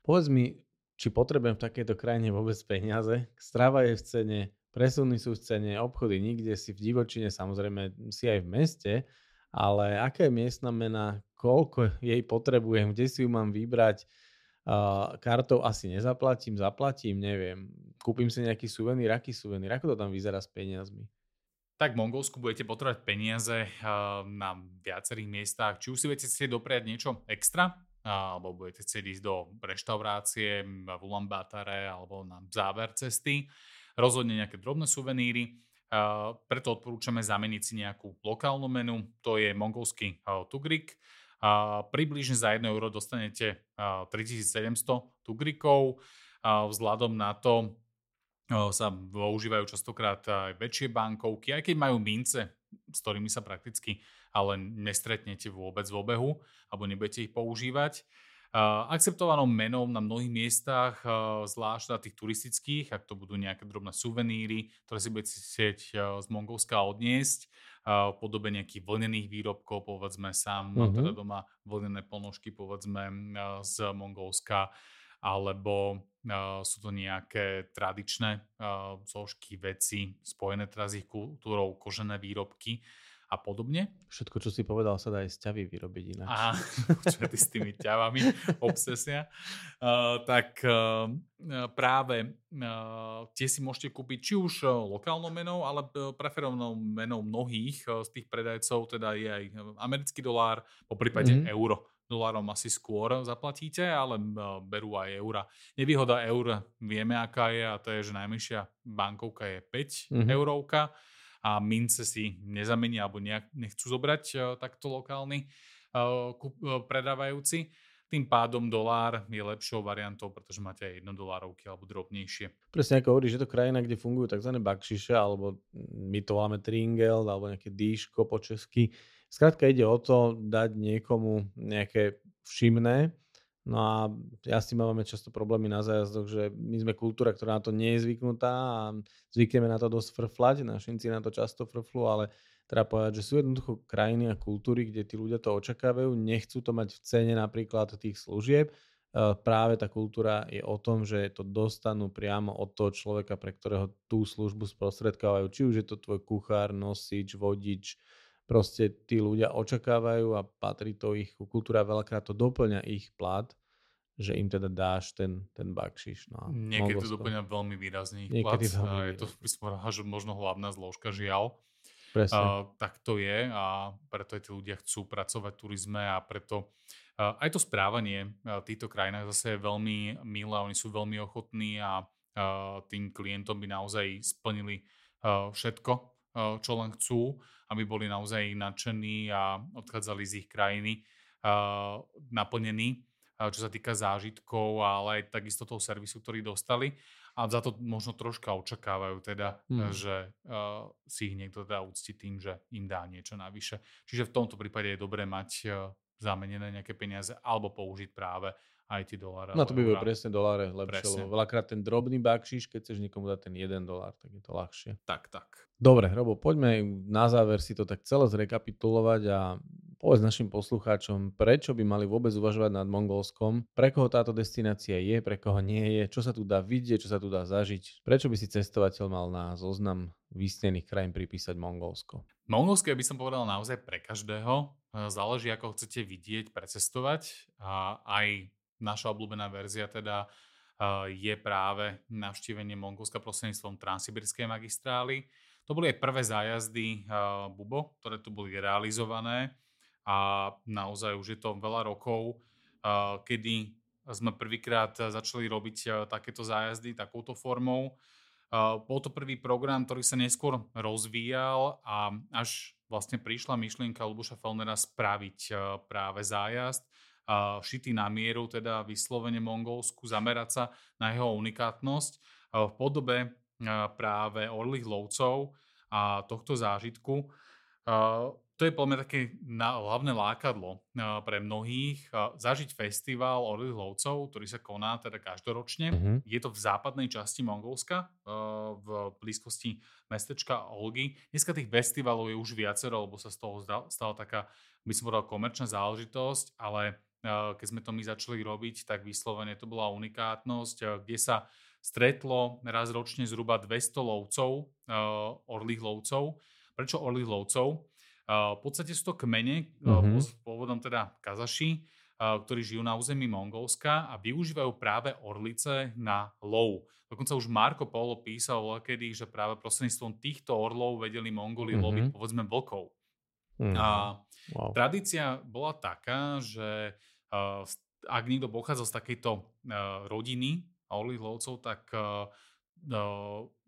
Povedz mi, či potrebujem v takejto krajine vôbec peniaze. Strava je v cene, Presuny sú v cene, obchody nikde, si v divočine, samozrejme si aj v meste, ale aká je miestna mena, koľko jej potrebujem, kde si ju mám vybrať, uh, kartou asi nezaplatím, zaplatím, neviem, kúpim si nejaký suvenír, aký suvenír, ako to tam vyzerá s peniazmi? Tak v Mongolsku budete potrebovať peniaze na viacerých miestach. Či už si budete chcieť dopriať niečo extra, alebo budete chcieť ísť do reštaurácie v Ulaanbaatar alebo na záver cesty, rozhodne nejaké drobné suveníry, preto odporúčame zameniť si nejakú lokálnu menu, to je mongolský tugrik. Približne za 1 euro dostanete uh, 3700 tugrikov, vzhľadom na to sa používajú častokrát aj väčšie bankovky, aj keď majú mince, s ktorými sa prakticky ale nestretnete vôbec v obehu, alebo nebudete ich používať. Uh, akceptovanou menou na mnohých miestach, uh, zvlášť na tých turistických, ak to budú nejaké drobné suveníry, ktoré si budete chcieť uh, z Mongolska odniesť, v podobe nejakých vlnených výrobkov, povedzme sám, uh-huh. teda doma vlnené ponožky, povedzme z Mongolska, alebo sú to nejaké tradičné zložky, veci spojené teraz ich kultúrou, kožené výrobky a podobne. Všetko, čo si povedal, sa dá aj z ťavy vyrobiť inak. <laughs> Aha, čo ty s tými ťavami, obsesia. Uh, tak uh, práve uh, tie si môžete kúpiť či už lokálnou menou, ale preferovnou menou mnohých z tých predajcov, teda je aj americký dolár, po prípade mm-hmm. euro dolárom asi skôr zaplatíte, ale berú aj eura. Nevýhoda eur vieme, aká je a to je, že najmenšia bankovka je 5 mm-hmm. eurovka a mince si nezamenia alebo nejak nechcú zobrať uh, takto lokálny uh, predávajúci. Tým pádom dolár je lepšou variantou, pretože máte aj dolárovky alebo drobnejšie. Presne ako hovoríš, že to krajina, kde fungujú tzv. bakšiše, alebo my to voláme tringel, alebo nejaké dýško po česky. Skrátka ide o to dať niekomu nejaké všimné, No a ja s tým máme často problémy na zájazdoch, že my sme kultúra, ktorá na to nie je zvyknutá a zvykneme na to dosť frflať, našinci na to často frflu, ale treba povedať, že sú jednoducho krajiny a kultúry, kde tí ľudia to očakávajú, nechcú to mať v cene napríklad tých služieb. E, práve tá kultúra je o tom, že to dostanú priamo od toho človeka, pre ktorého tú službu sprostredkávajú. Či už je to tvoj kuchár, nosič, vodič, proste tí ľudia očakávajú a patrí to ich kultúra, veľakrát to doplňa ich plat, že im teda dáš ten, ten bakšiš. No Niekedy to doplňa veľmi výrazný ich Niekedy plat. Veľmi je to by som že možno hlavná zložka, žiaľ. Presne. Uh, tak to je a preto aj tí ľudia chcú pracovať v turizme a preto uh, aj to správanie v týchto krajinách zase je veľmi milé, oni sú veľmi ochotní a uh, tým klientom by naozaj splnili uh, všetko, čo len chcú, aby boli naozaj nadšení a odchádzali z ich krajiny naplnení, čo sa týka zážitkov, ale aj takisto toho servisu, ktorý dostali. A za to možno troška očakávajú teda, hmm. že uh, si ich niekto teda úcti tým, že im dá niečo navyše. Čiže v tomto prípade je dobré mať uh, zamenené nejaké peniaze alebo použiť práve aj tie doláre. No to by bolo presne doláre lepšie, presne. lebo veľakrát ten drobný bakšiš, keď chceš niekomu dať ten jeden dolár, tak je to ľahšie. Tak, tak. Dobre, Robo, poďme na záver si to tak celé zrekapitulovať a povedz našim poslucháčom, prečo by mali vôbec uvažovať nad Mongolskom, pre koho táto destinácia je, pre koho nie je, čo sa tu dá vidieť, čo sa tu dá zažiť, prečo by si cestovateľ mal na zoznam vysnených krajín pripísať Mongolsko. Mongolsko by som povedal naozaj pre každého. Záleží, ako chcete vidieť, precestovať a aj naša obľúbená verzia teda je práve navštívenie Mongolska prostredníctvom Transsibirskej magistrály. To boli aj prvé zájazdy Bubo, ktoré tu boli realizované a naozaj už je to veľa rokov, kedy sme prvýkrát začali robiť takéto zájazdy takouto formou. Bol to prvý program, ktorý sa neskôr rozvíjal a až vlastne prišla myšlienka Luboša Felnera spraviť práve zájazd šitý na mieru, teda vyslovene mongolsku, zamerať sa na jeho unikátnosť v podobe práve orlých lovcov a tohto zážitku. To je podľa mňa také hlavné lákadlo pre mnohých. Zažiť festival orlých lovcov, ktorý sa koná teda každoročne. Uh-huh. Je to v západnej časti Mongolska, v blízkosti mestečka Olgy. Dneska tých festivalov je už viacero, lebo sa z toho stala taká, by som povedal, komerčná záležitosť, ale keď sme to my začali robiť, tak vyslovene to bola unikátnosť, kde sa stretlo raz ročne zhruba 200 lovcov, orlých lovcov. Prečo orlých lovcov? V podstate sú to kmene, mm-hmm. pôvodom teda kazaši, ktorí žijú na území Mongolska a využívajú práve orlice na lov. Dokonca už Marko Polo písal kedy, že práve prostredníctvom týchto orlov vedeli Mongoli mm-hmm. loviť povedzme vlkov. Mm-hmm. A wow. tradícia bola taká, že uh, ak niekto pochádzal z takejto uh, rodiny orlých lovcov, tak uh,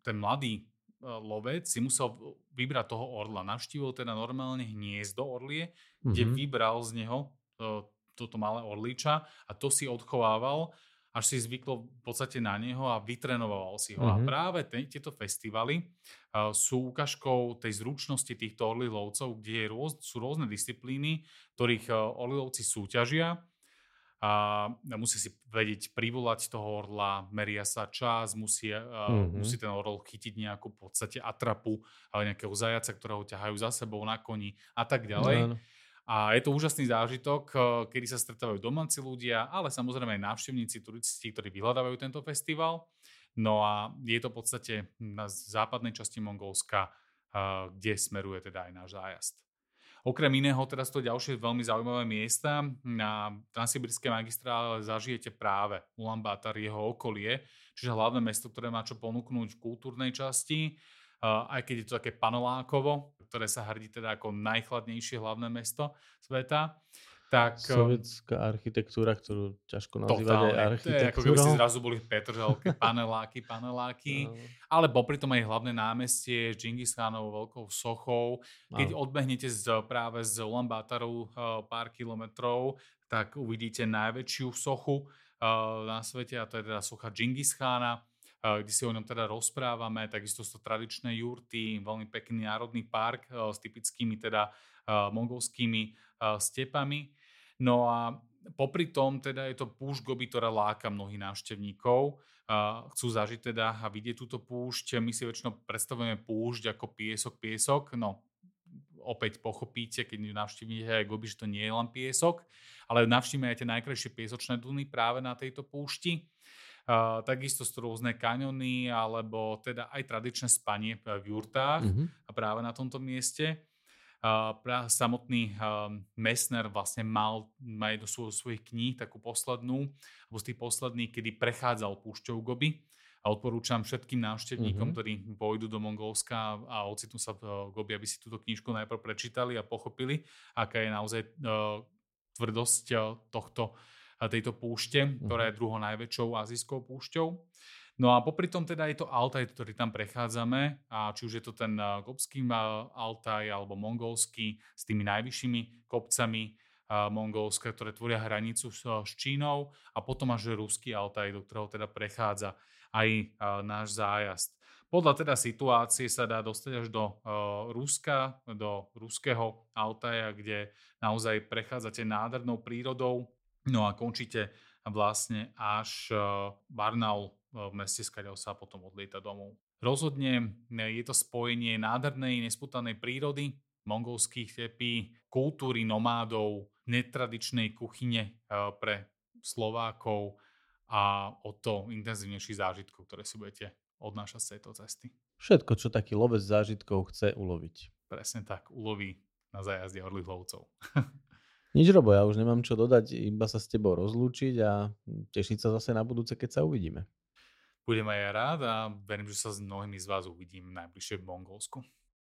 ten mladý lovec si musel vybrať toho orla. Navštívil teda normálne hniezdo orlie, mm-hmm. kde mhm. vybral z neho uh, toto malé orliča a to si odchovával až si zvyklo v podstate na neho a vytrenoval si ho. Mm-hmm. A mhm. práve te, tieto festivaly uh, sú ukážkou tej zručnosti týchto orlilovcov, kde je rôz, sú rôzne disciplíny, ktorých uh, orlilovci súťažia a musí si vedieť privolať toho orla, meria sa čas, musí, mm-hmm. musí ten orol chytiť nejakú v podstate atrapu, ale nejakého zajaca, ktorého ťahajú za sebou na koni a tak ďalej. Mm-hmm. A je to úžasný zážitok, eh, kedy sa stretávajú domáci ľudia, ale samozrejme aj návštevníci, turisti, ktorí vyhľadávajú tento festival. No a je to v podstate na západnej časti Mongolska, eh, kde smeruje teda aj náš zájazd. Okrem iného, teraz to ďalšie veľmi zaujímavé miesta. Na Transsibirskej magistrále zažijete práve Ulaanbaatar, jeho okolie, čiže hlavné mesto, ktoré má čo ponúknuť v kultúrnej časti, aj keď je to také panolákovo, ktoré sa hrdí teda ako najchladnejšie hlavné mesto sveta, tak... Sovietská architektúra, ktorú ťažko nazývať aj architektúrou. Ako keby si zrazu boli v Petržalke, paneláky, paneláky. <laughs> No. Ale popri tom aj hlavné námestie s Džingis Khanovou veľkou sochou. Keď no. odbehnete z, práve z Ulaanbaatarov uh, pár kilometrov, tak uvidíte najväčšiu sochu uh, na svete a to je teda socha Džingis Khana kde si o ňom teda rozprávame, takisto sú to tradičné jurty, veľmi pekný národný park s typickými teda mongolskými stepami. No a popri tom teda je to púšť Gobi, ktorá láka mnohých návštevníkov. Chcú zažiť teda a vidieť túto púšť. My si väčšinou predstavujeme púšť ako piesok, piesok. No, opäť pochopíte, keď navštívite aj Gobi, že to nie je len piesok, ale navštívime aj tie najkrajšie piesočné duny práve na tejto púšti. Uh, takisto sú rôzne kaňony alebo teda aj tradičné spanie v jurtách mm-hmm. a práve na tomto mieste. Uh, samotný uh, Messner vlastne mal, mal do svojich kníh takú poslednú, alebo z tých posledných, kedy prechádzal púšťou Gobi a odporúčam všetkým návštevníkom, mm-hmm. ktorí pôjdu do Mongolska a ocitnú sa v Gobi, aby si túto knižku najprv prečítali a pochopili, aká je naozaj uh, tvrdosť uh, tohto, uh, tejto púšte, mm-hmm. ktorá je druhou najväčšou azijskou púšťou. No a popri tom teda je to Altaj, ktorý tam prechádzame, a či už je to ten kopský Altaj alebo mongolský s tými najvyššími kopcami Mongolska, ktoré tvoria hranicu s, Čínou a potom až ruský Altaj, do ktorého teda prechádza aj náš zájazd. Podľa teda situácie sa dá dostať až do Ruska, do ruského Altaja, kde naozaj prechádzate nádhernou prírodou, no a končíte vlastne až Barnaul v meste, z sa potom odlieta domov. Rozhodne je to spojenie nádhernej, nesputanej prírody, mongolských tepí, kultúry nomádov, netradičnej kuchyne eh, pre Slovákov a o to intenzívnejších zážitkov, ktoré si budete odnášať z tejto cesty. Všetko, čo taký lovec zážitkov chce uloviť. Presne tak, uloví na zajazde orlých lovcov. <laughs> Nič Robo, ja už nemám čo dodať, iba sa s tebou rozlúčiť a tešiť sa zase na budúce, keď sa uvidíme. Budem aj rád a verím, že sa s mnohými z vás uvidím najbližšie v Mongolsku.